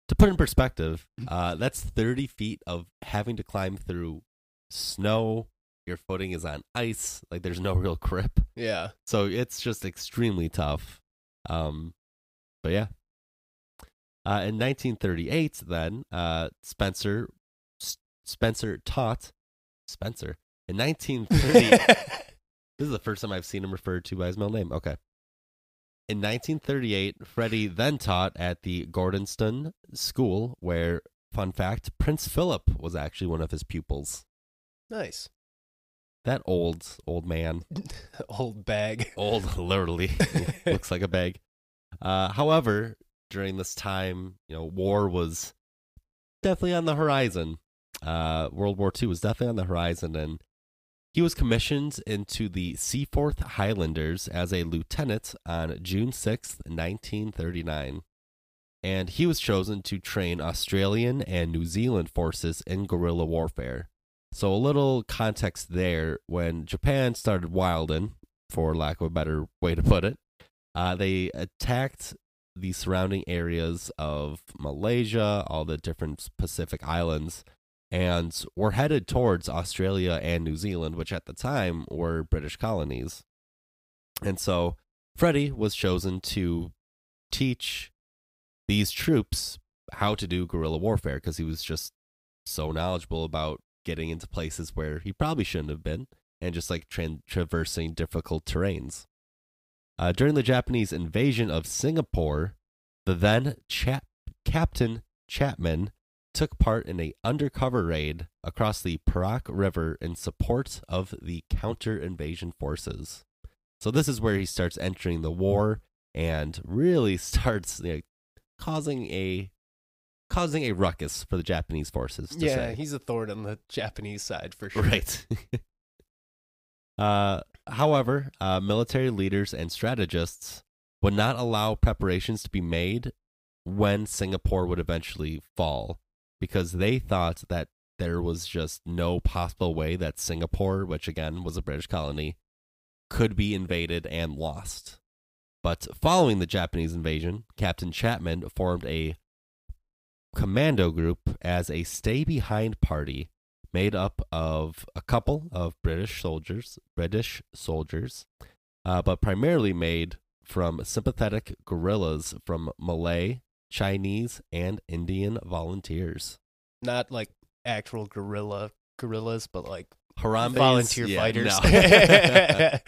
to put in perspective, uh, that's thirty feet of having to climb through snow. Your footing is on ice. Like there's no (laughs) real grip, yeah. so it's just extremely tough. Um, but yeah. Uh, in 1938, then uh, Spencer S- Spencer taught Spencer in 1930. (laughs) This is the first time I've seen him referred to by his middle name. Okay. In 1938, Freddie then taught at the Gordonstoun School, where, fun fact, Prince Philip was actually one of his pupils. nice. That old, old man. (laughs) Old bag. Old, literally. (laughs) Looks like a bag. Uh, however, during this time, you know, war was definitely on the horizon. Uh, World War II was definitely on the horizon, and he was commissioned into the Seaforth Highlanders as a lieutenant on June 6th, 1939. And he was chosen to train Australian and New Zealand forces in guerrilla warfare. So, a little context there when Japan started wilding, for lack of a better way to put it, uh, they attacked the surrounding areas of Malaysia, all the different Pacific islands, and were headed towards Australia and New Zealand, which at the time were British colonies. And so Freddie was chosen to teach these troops how to do guerrilla warfare because he was just so knowledgeable about getting into places where he probably shouldn't have been and just like tra- traversing difficult terrains. Uh, during the Japanese invasion of Singapore, the then Chap- Captain Chapman took part in a undercover raid across the Perak River in support of the counter invasion forces. So this is where he starts entering the war and really (laughs) starts you know, causing a causing a ruckus for the Japanese forces. To Yeah, say. he's a thorn on the Japanese side for sure. Right. (laughs) uh, however, uh, military leaders and strategists would not allow preparations to be made when Singapore would eventually fall because they thought that there was just no possible way that Singapore, which again was a British colony, could be invaded and lost. But following the Japanese invasion, Captain Chapman formed a commando group as a stay behind party made up of a couple of British soldiers, British soldiers, uh, but primarily made from sympathetic guerrillas from Malay, Chinese, and Indian volunteers. Not like actual gorilla gorillas, but like Harambe's volunteer yeah, fighters. No.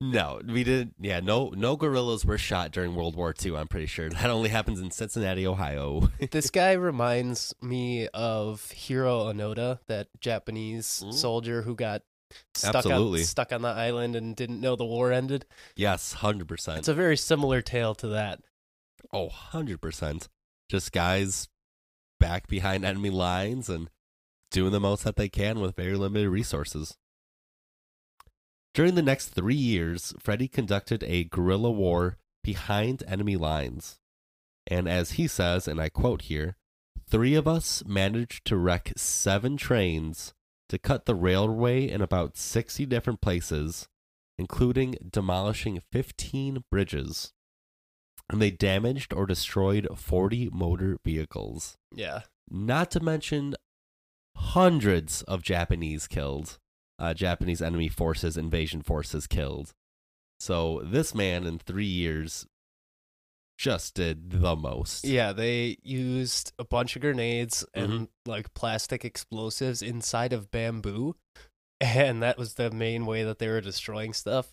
(laughs) (laughs) no, we didn't. Yeah, no, no guerrillas were shot during World War II. I'm pretty sure that only happens in Cincinnati, Ohio. (laughs) this guy reminds me of Hiro Onoda, that Japanese Mm. soldier who got stuck Absolutely. on stuck on the island and didn't know the war ended. yes, hundred percent. It's a very similar tale to that. Oh, 100%. Just guys back behind enemy lines and doing the most that they can with very limited resources. During the next three years, Freddie conducted a guerrilla war behind enemy lines. And as he says, and I quote here, three of us managed to wreck seven trains to cut the railway in about 60 different places, including demolishing 15 bridges and they damaged or destroyed 40 motor vehicles. Yeah. Not to mention hundreds of Japanese killed, uh, Japanese enemy forces, invasion forces killed. So this man in three years just did the most. Yeah, they used a bunch of grenades and Mhm. like plastic explosives inside of bamboo. (laughs) And that was the main way that they were destroying stuff.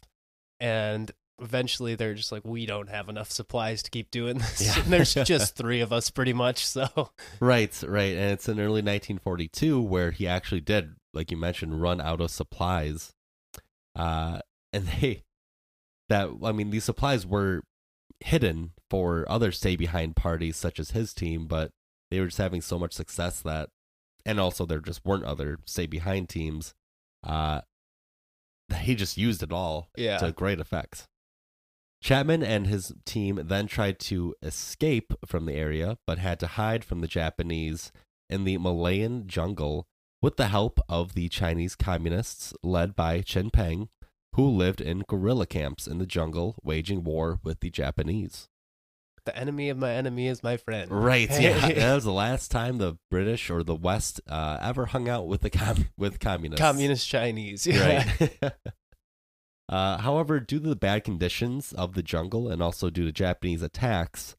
And eventually they're just like, we don't have enough supplies to keep doing this. Yeah. And there's (laughs) just three of us pretty much. So, Right, right. And it's in early 1942 where he actually did, like you mentioned, run out of supplies. Uh, and (laughs) they, that, I mean, these supplies were hidden for other stay behind parties such as his team, but they were just having so much success that, and also there just weren't other stay behind teams. Uh, (laughs) he just used it all yeah. to great effect. Chapman and his team then tried to escape from the area, but had to hide from the Japanese in the Malayan jungle with the help of the Chinese communists led by Chin Peng, who lived in guerrilla camps in the jungle waging war with the Japanese. the enemy of my enemy is my friend. Right, yeah. that was the last time the British or the West uh, ever hung out with the com- with communists. Communist Chinese. Yeah. Right. (laughs) (laughs) uh, however, due to the bad conditions of the jungle and also due to Japanese attacks,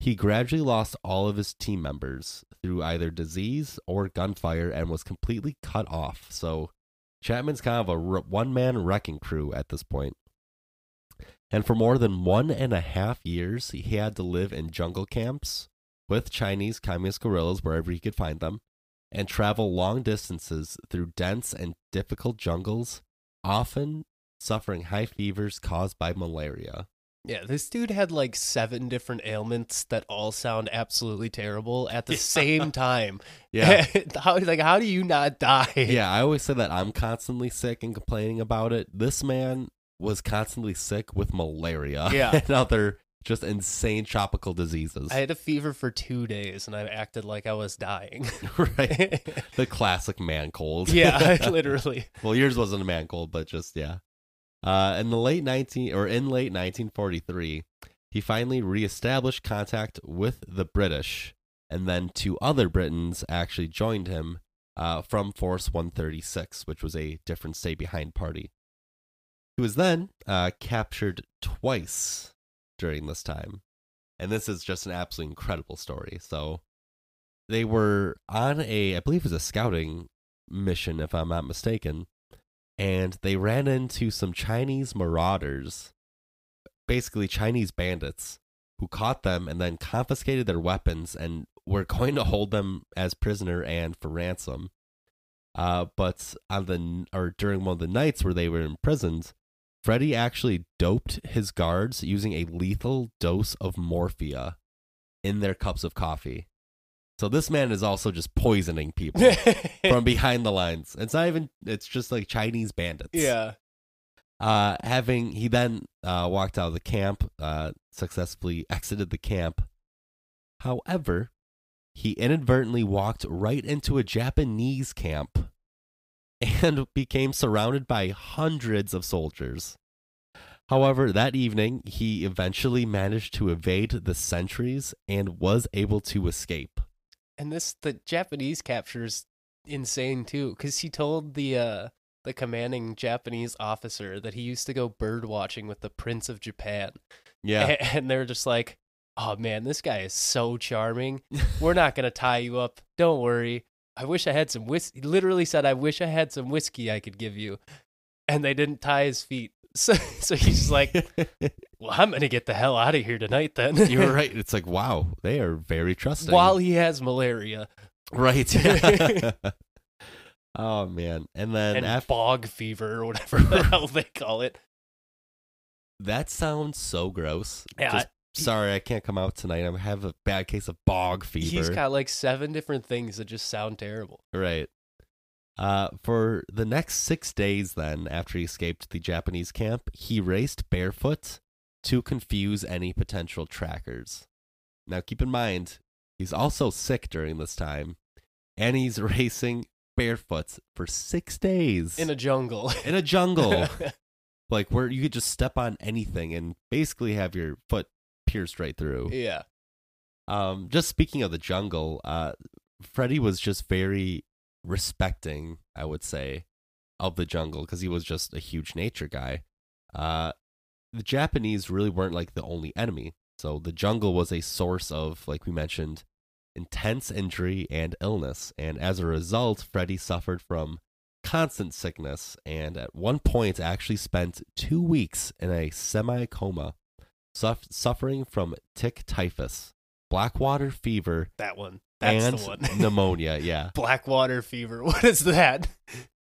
he gradually lost all of his team members through either disease or gunfire and was completely cut off. So Chapman's kind of a one man wrecking crew at this point. And for more than one and a half years, he had to live in jungle camps with Chinese communist guerrillas wherever he could find them and travel long distances through dense and difficult jungles, often suffering high fevers caused by malaria. Yeah, this dude had like seven different ailments that all sound absolutely terrible at the (laughs) same time. Yeah. (laughs) how like how do you not die? yeah, I always say that I'm constantly sick and complaining about it. This man was constantly sick with malaria (laughs) Yeah. and other just insane tropical diseases. I had a fever for two days and I acted like I was dying. right. The classic man cold. yeah, literally. well, yours wasn't a man cold, but just yeah. Uh, in the late 19 or in late 1943, he finally reestablished contact with the British, and then two other Britons actually joined him uh, from Force 136, which was a different stay behind party. He was then uh, captured twice during this time, and this is just an absolutely incredible story. So they were on a, I believe it was a scouting mission, if I'm not mistaken and they ran into some Chinese marauders, basically Chinese bandits, who caught them and then confiscated their weapons and were (laughs) going to hold them as prisoner and for ransom. Uh, but on the or during one of the nights where they were imprisoned, Freddie actually doped his guards using a lethal dose of morphia in their cups of coffee. So this man is also just poisoning people (laughs) from behind the lines. It's not even. It's just like Chinese bandits. yeah. Uh, having he then uh, walked out of the camp, uh, successfully exited the camp. However, he inadvertently walked right into a Japanese camp and became surrounded by hundreds of soldiers. However, that evening, he eventually managed to evade the sentries and was able to escape. And this the Japanese capture's insane too, because he told the uh the commanding Japanese officer that he used to go bird watching with the Prince of Japan. Yeah. A- (laughs) And they're just like, Oh man, this guy is so charming. (laughs) We're not gonna tie you up. Don't worry. I wish I had some whiskey. Literally said, I wish I had some whiskey I could give you. And they didn't tie his feet. So, (laughs) so he's just like, (laughs) Well, I'm gonna get the hell out of here tonight then. You're right. (laughs) It's like, wow, they are very trusting. While he has malaria right. oh man. And then and after bog fever or whatever the hell they call it. that sounds so gross. Yeah, Just, sorry, I can't come out tonight. I have a bad case of bog fever. He's got like seven different things that just sound terrible. Right. Uh, for the next six days, then, after he escaped the Japanese camp, he raced barefoot to confuse any potential trackers. Now, keep in mind, he's also sick during this time, and he's (laughs) racing barefoot for six days In a jungle. in a jungle, (laughs) like where you could just step on anything and basically have your foot pierced right through. yeah. Um, just speaking of the jungle, uh, Freddie was just very respecting, I would say, of the jungle because he was just a huge nature guy. Uh, the Japanese really weren't like the only enemy. So the jungle was a source of, like we mentioned, intense injury and illness. And as a result, Freddie suffered from constant sickness and at one point actually spent two weeks in a semi coma, suff- suffering from tick typhus, blackwater fever, That one. That's and the one. (laughs) pneumonia. Yeah. (laughs) Blackwater fever. (laughs) What is that?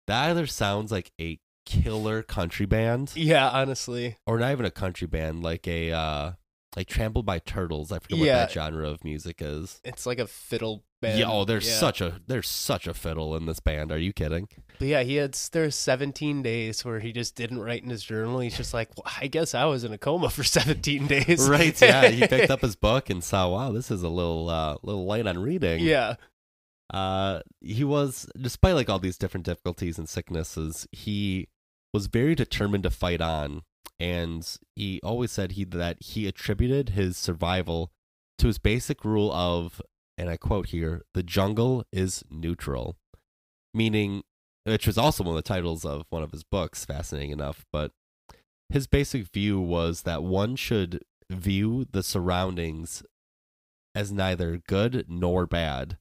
That either sounds like a killer country band Yeah, honestly. or not even a country band, like a uh like Trampled by Turtles. I forget Yeah. what that genre of music is. It's like a fiddle band. Yeah, oh, there's Yeah. such a there's such a fiddle in this band. Are you kidding? But yeah, he had there's 17 days where he just didn't write in his journal. He's just like, well, I guess I was in a coma for (laughs) 17 days. (laughs) right? Yeah, he (laughs) picked up his book and saw, wow, this is a little uh little light on reading. yeah. Uh, he was, despite like all these different difficulties and sicknesses, he was very determined to fight on, and he always said he that he attributed his survival to his basic rule of, and I quote here, "the jungle is neutral," meaning, which was also one of the titles of one of his books. Fascinating enough, but his basic view was that one should view the surroundings as neither good nor bad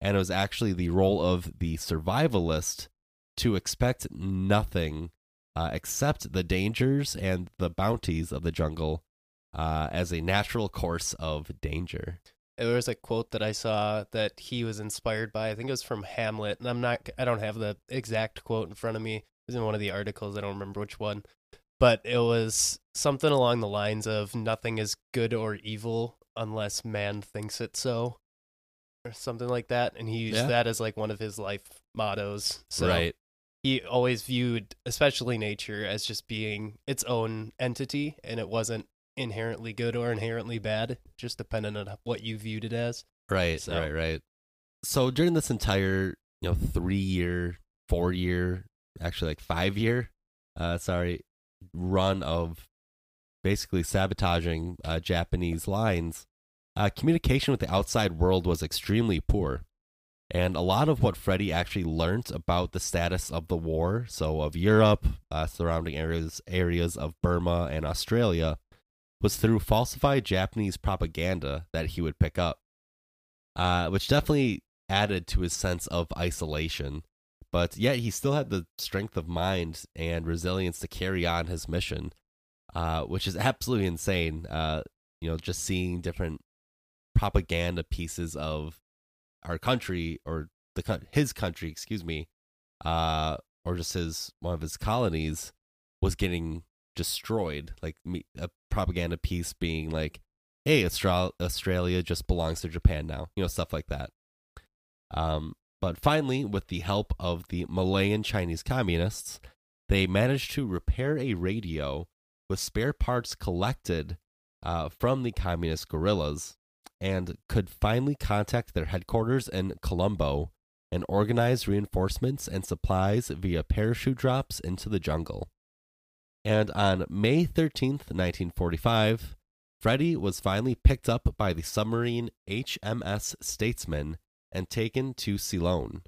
and it was actually the role of the survivalist to expect nothing uh, except the dangers and the bounties of the jungle uh, as a natural course of danger. There was a quote that I saw that he was inspired by. I think it was from Hamlet, and I'm not. I don't have the exact quote in front of me. It was in one of the articles. I don't remember which one, but it was something along the lines of "Nothing is good or evil unless man thinks it so," or something like that. And he used Yeah. that as like one of his life mottos. So right. he always viewed, especially nature, as just being its own entity, and it wasn't inherently good or inherently bad, just depending on what you viewed it as. Right, So- right, right. So during this entire, you know, three year, four year, actually like five year, uh, sorry, run of basically sabotaging uh, Japanese lines, uh, communication with the outside world was extremely poor. And a lot of what Freddie actually learned about the status of the war, so of Europe, uh, surrounding areas, areas of Burma and Australia, was through falsified Japanese propaganda that he would pick up uh, which definitely added to his sense of isolation. But yet he still had the strength of mind and resilience to carry on his mission, uh, which is absolutely insane. Uh, you know, just seeing different propaganda pieces of our country or the his country, excuse me, uh, or just his one of his colonies was getting destroyed. Like a propaganda piece being like, hey, Austral- Australia just belongs to Japan now, you know, stuff like that. Um, but finally, with the help of the Malayan Chinese communists, they managed to repair a radio with spare parts collected uh, from the communist guerrillas and could finally contact their headquarters in Colombo and organize reinforcements and supplies via parachute drops into the jungle. And on May 13th, 1945, Freddie was finally picked up by the submarine HMS Statesman and taken to Ceylon.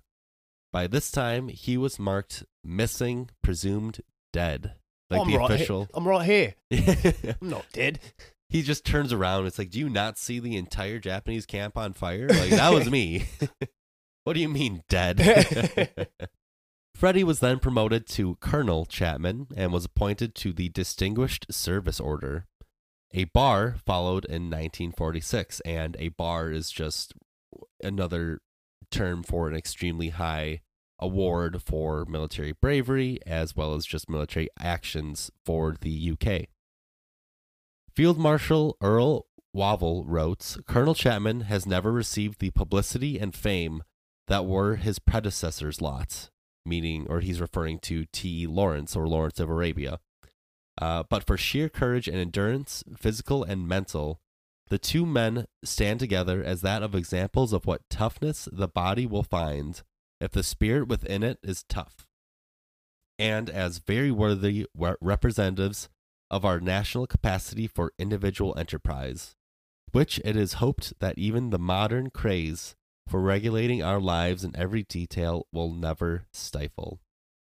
By this time, he was marked missing, presumed dead. Like I'm the right official. Here. I'm right here. (laughs) I'm not dead. He just turns around. It's like, do you not see the entire Japanese camp on fire? Like, that was (laughs) me. (laughs) what do you mean, dead? Freddie was then promoted to Colonel Chapman and was appointed to the Distinguished Service Order. A bar followed in 1946, and a bar is just another term for an extremely high award for military bravery as well as just military actions for the UK. Field Marshal Earl Wavell wrote Colonel Chapman has never received the publicity and fame that were his predecessor's lot, meaning, or he's referring to T. E. Lawrence or Lawrence of Arabia. Uh, but for sheer courage and endurance, physical and mental, the two men stand together as that of examples of what toughness the body will find if the spirit within it is tough, and as very worthy representatives of our national capacity for individual enterprise, which it is hoped that even the modern craze for regulating our lives in every detail will never stifle.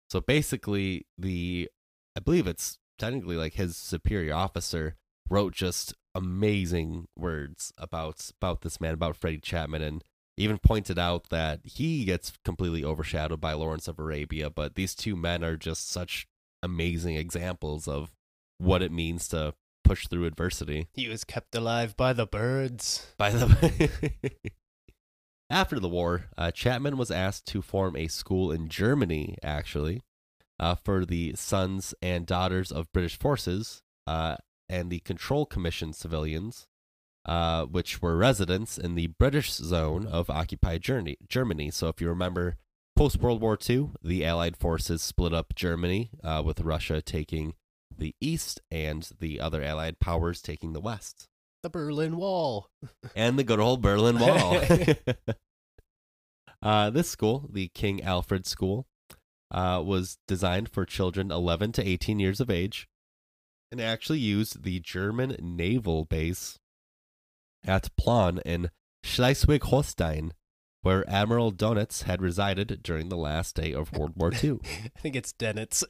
So basically, the I believe it's technically like his superior officer wrote just amazing words about about this man, about Freddie Chapman, and even pointed out that he gets completely overshadowed by Lawrence of Arabia. But these two men are just such amazing examples of what it means to push through adversity. He was kept alive by the birds. By the (laughs) after the war, uh, Chapman was asked to form a school in Germany, actually, uh, for the sons and daughters of British forces uh, and the Control Commission civilians, uh, which were residents in the British zone of occupied Germany. So, if you remember, post World War II, the Allied forces split up Germany, uh, with Russia taking the east and the other Allied powers taking the west The Berlin Wall. and the good old Berlin Wall. (laughs) (laughs) uh, this school, the King Alfred School, uh, was designed for children 11 to 18 years of age and actually used the German naval base at Plan in Schleswig Holstein, where Admiral Donitz had resided during the last day of World War (laughs) II. I think it's Dennett's.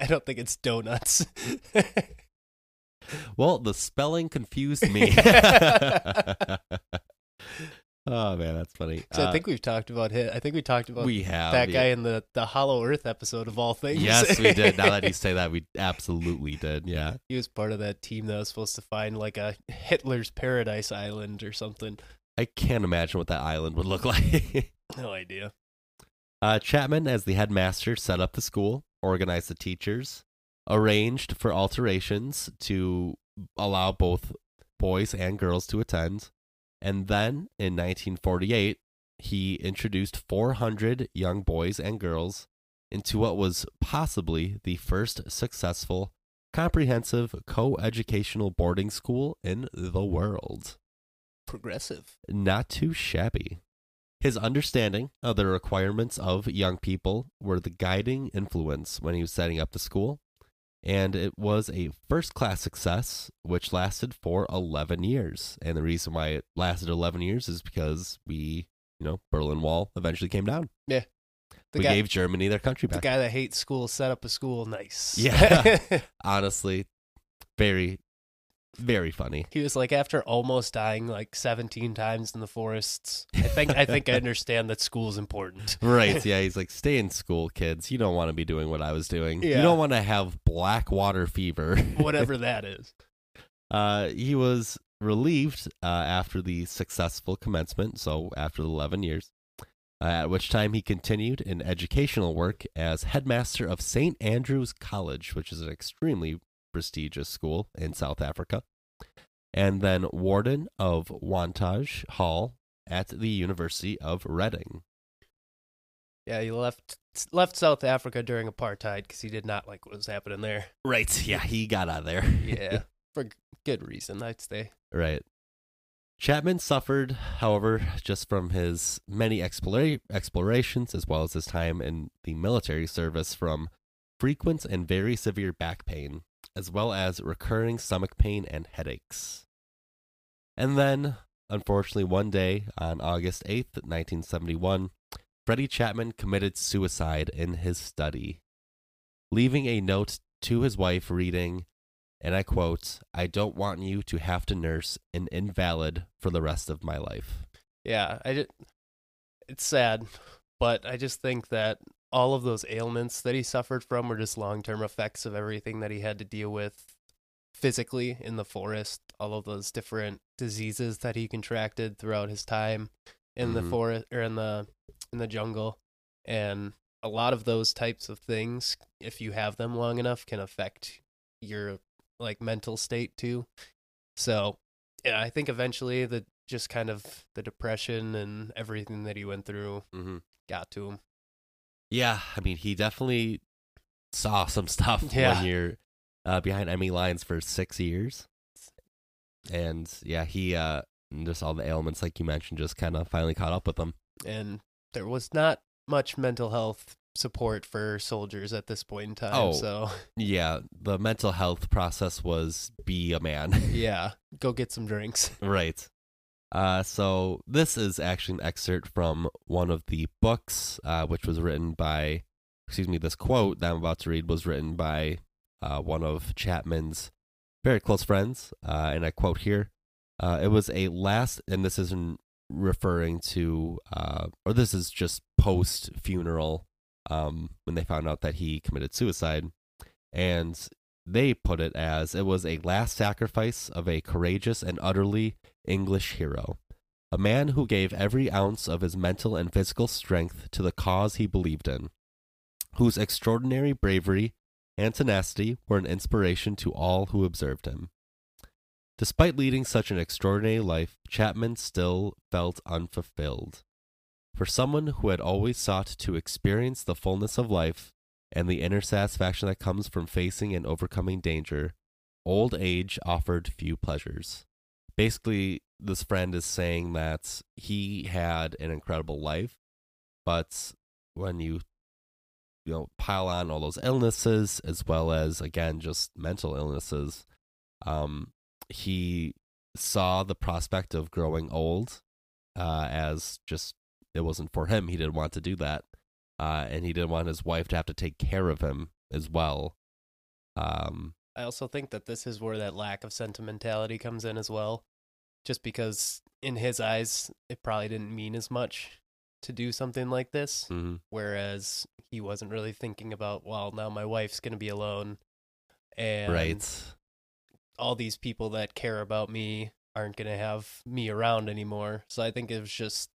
I don't think it's donuts. Well, the spelling confused me. (laughs) oh man, that's funny. so Uh, I think we've talked about it. I think we talked about we have that yeah. guy in the the Hollow Earth episode of all things. Yes, we (laughs) did. Now that you say that, we absolutely did. Yeah. he was part of that team that was supposed to find like a Hitler's Paradise Island or something. I can't imagine what that island would look (laughs) like. No idea. uh, Chapman, as the headmaster, set up the school, organized the teachers, arranged for alterations to allow both boys and girls to attend. And then in 1948, he introduced 400 young boys and girls into what was possibly the first successful comprehensive co-educational boarding school in the world. Progressive. Not too shabby. His understanding of the requirements of young people were the guiding influence when he was setting up the school, and it was a first class success which lasted for 11 years. And the reason why it lasted 11 years is because we, you know, Berlin Wall eventually came down. The we guy, gave Germany their country back the guy that hates school set up a school. Nice. Yeah. (laughs) Honestly, very, very funny. he was like after almost dying like 17 times in the forests. I think I think I (laughs) understand that school's important. Right. (laughs) Yeah. He's like, stay in school, kids. You don't want to be doing what I was doing. Yeah. You don't want to have black water fever. (laughs) Whatever that is. Uh, he was relieved uh, after the successful commencement, so after 11 years, uh, at which time he continued in educational work as headmaster of St. Andrew's College, which is an extremely prestigious school in South Africa, and then warden of Wantage Hall at the University of Reading. Yeah, he left left South Africa during apartheid because he did not like what was happening there. Right. Yeah, he got out of there. Yeah, (laughs) for good reason, I'd say. Right. Chapman suffered, however, just from his many explora- explorations as well as his time in the military service from frequent and very severe back pain, as well as recurring stomach pain and headaches. And then, unfortunately, one day on August 8th, 1971, Freddie Chapman committed suicide in his study, leaving a note to his wife reading, and I quote, I don't want you to have to nurse an invalid for the rest of my life. Yeah, I did. It's sad, but I just think that all of those ailments that he suffered from were just long term effects of everything that he had to deal with physically in the forest. All of those different diseases that he contracted throughout his time in the Mhm. forest or in the in the jungle, and a lot of those types of things, if you have them long enough, can affect your like mental state too. So yeah, I think eventually the just kind of the depression and everything that he went through Mm-hmm. got to him. Yeah, I mean, he definitely saw some (laughs) stuff Yeah. when you're uh, behind enemy lines for six years. And yeah, he, uh, just all the ailments, like you mentioned, just kind of finally caught up with him. And there was not much mental health support for soldiers at this point in time. Oh. So (laughs) Yeah, the mental health process was be a man. (laughs) yeah, go get some drinks. Right. Uh, so this is actually an excerpt from one of the books, uh, which was written by, excuse me, this quote that I'm about to read was written by uh, one of Chapman's very close friends. Uh, and I quote here uh, It was a last, and this isn't referring to, uh, or this is just post funeral um, when they found out that he committed suicide. And they put it as it was a last sacrifice of a courageous and utterly English hero, a man who gave every ounce of his mental and physical strength to the cause he believed in, whose extraordinary bravery and tenacity were an inspiration to all who observed him. Despite leading such an extraordinary life, Chapman still felt unfulfilled. For someone who had always sought to experience the fullness of life and the inner satisfaction that comes from facing and overcoming danger, old age offered few pleasures. Basically, this friend is saying that he had an incredible life, but when you you know pile on all those illnesses as well as again just mental illnesses um he saw the prospect of growing old uh as just it wasn't for him he didn't want to do that uh and he didn't want his wife to have to take care of him as well um I also think that this is where that lack of sentimentality comes in as well. Just because in his eyes, it probably didn't mean as much to do something like this. mhm. Whereas he wasn't really thinking about, well, now my wife's going to be alone. And right all these people that care about me aren't going to have me around anymore. So I think it was just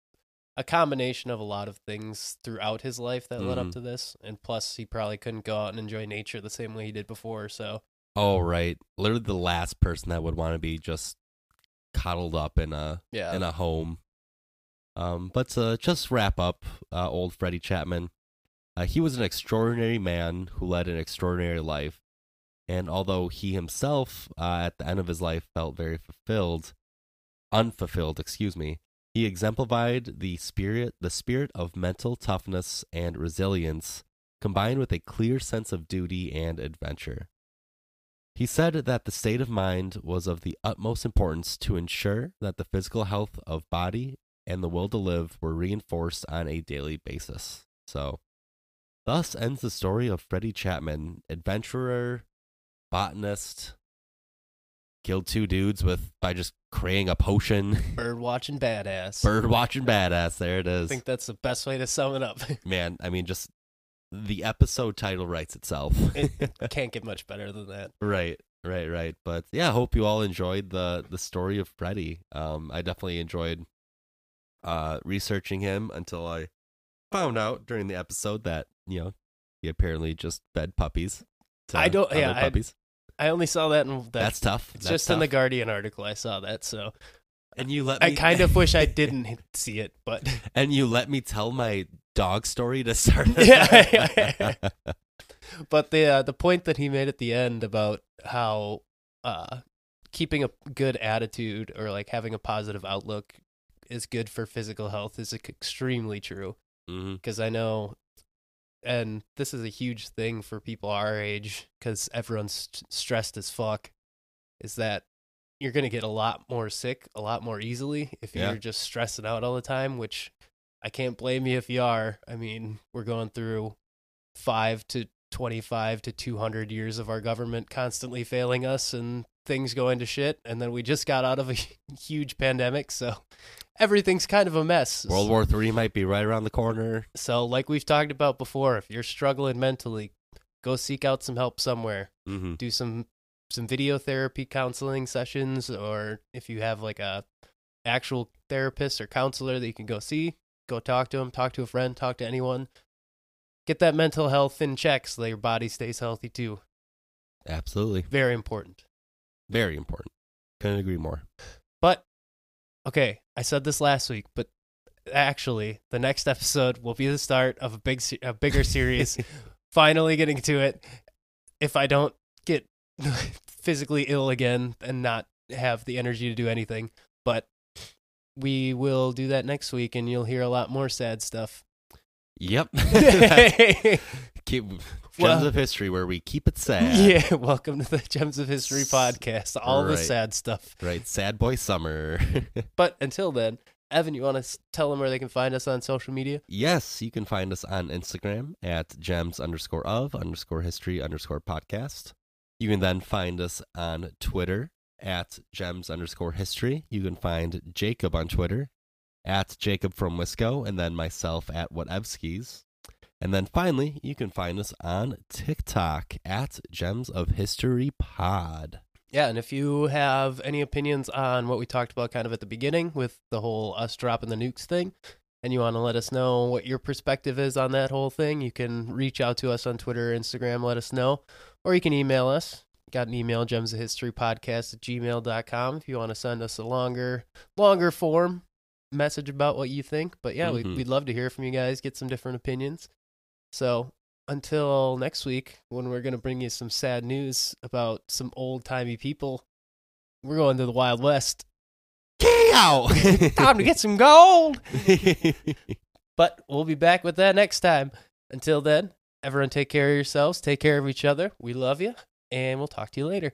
a combination of a lot of things throughout his life that led up Mhm. to this. And plus, he probably couldn't go out and enjoy nature the same way he did before. So oh right literally the last person that would want to be just coddled up in a yeah, in a home. Um, but to just wrap up, uh, old Freddie Chapman, uh, he was an extraordinary man who led an extraordinary life. And although he himself, uh, at the end of his life, felt very fulfilled, unfulfilled, excuse me, he exemplified the spirit, the spirit of mental toughness and resilience, combined with a clear sense of duty and adventure. He said that the state of mind was of the utmost importance to ensure that the physical health of body and the will to live were reinforced on a daily basis. So, thus ends the story of Freddie Chapman, adventurer, botanist, killed two dudes with by just creating a potion, (laughs) bird watching badass. bird watching badass. There it is. I think that's the best way to sum it up. (laughs) Man, I mean, just the episode title writes itself. it (laughs) can't get much better than that. Right, right, right. But yeah, I hope you all enjoyed the the story of Freddie. Um, I definitely enjoyed uh researching him until I found out during the episode that you know he apparently just fed puppies. I don't- yeah, I- puppies. I only saw that in that. That's tough. it's That's just in the. Guardian article. I saw that, so And you let me I kind of (laughs) wish I didn't see it, but (laughs) and you let me tell my dog story to start. (laughs) Yeah. but the uh, the point that he made at the end about how uh, keeping a good attitude or like having a positive outlook is good for physical health is extremely true. Because I know, and this is a huge thing for people our age because everyone's st- stressed as fuck. Is that you're gonna get a lot more sick a lot more easily if Yeah. you're just stressing out all the time. Which I can't blame you if you are. I mean, we're going through five to twenty-five to two hundred years of our government constantly failing us and things going to shit, and then we just got out of a (laughs) huge pandemic, so everything's kind of a mess. World War Three might be right around the corner. So, like we've talked about before, if you're struggling mentally, go seek out some help somewhere. hmm Do some some video therapy counseling sessions, or if you have like a actual therapist or counselor that you can go see, go talk to them, talk to a friend, talk to anyone. Get that mental health in check so that your body stays healthy too. Absolutely, Very important. Very important. Couldn't agree more. But okay, I said this last week, but actually, the next episode will be the start of a big, a bigger series. (laughs) Finally, getting to it. If I don't get (laughs) physically ill again and not have the energy to do anything, but we will do that next week, and you'll hear a lot more sad stuff. Yep. (laughs) keep gems Well- of history where we keep it (laughs) sad. yeah, welcome to the Gems of History podcast. All the sad stuff. Right. Sad boy summer. (laughs) But until then, Evan, you want to tell them where they can find us on social media? yes, you can find us on Instagram at gems underscore of underscore history underscore podcast. You can then find us on Twitter at gems underscore history. You can find Jacob on Twitter at Jacob from Wisco, and then myself at Whatevskis. And then finally, you can find us on TikTok at Gems of History Pod. Yeah, and if you have any opinions on what we talked about kind of at the beginning with the whole us dropping the nukes thing, and you want to let us know what your perspective is on that whole thing, you can reach out to us on Twitter or Instagram, let us know, or you can email us. Got an email, gems of history podcast at gmail.com if you want to send us a longer, longer form message about what you think. But yeah, Mhm. we, we'd love to hear from you guys, get some different opinions. So until next week, when we're going to bring you some sad news about some old timey people, we're going to the Wild West. Cow! (laughs) Time to get some gold. (laughs) But we'll be back with that next time. Until then, everyone take care of yourselves, take care of each other. We love you, and we'll talk to you later.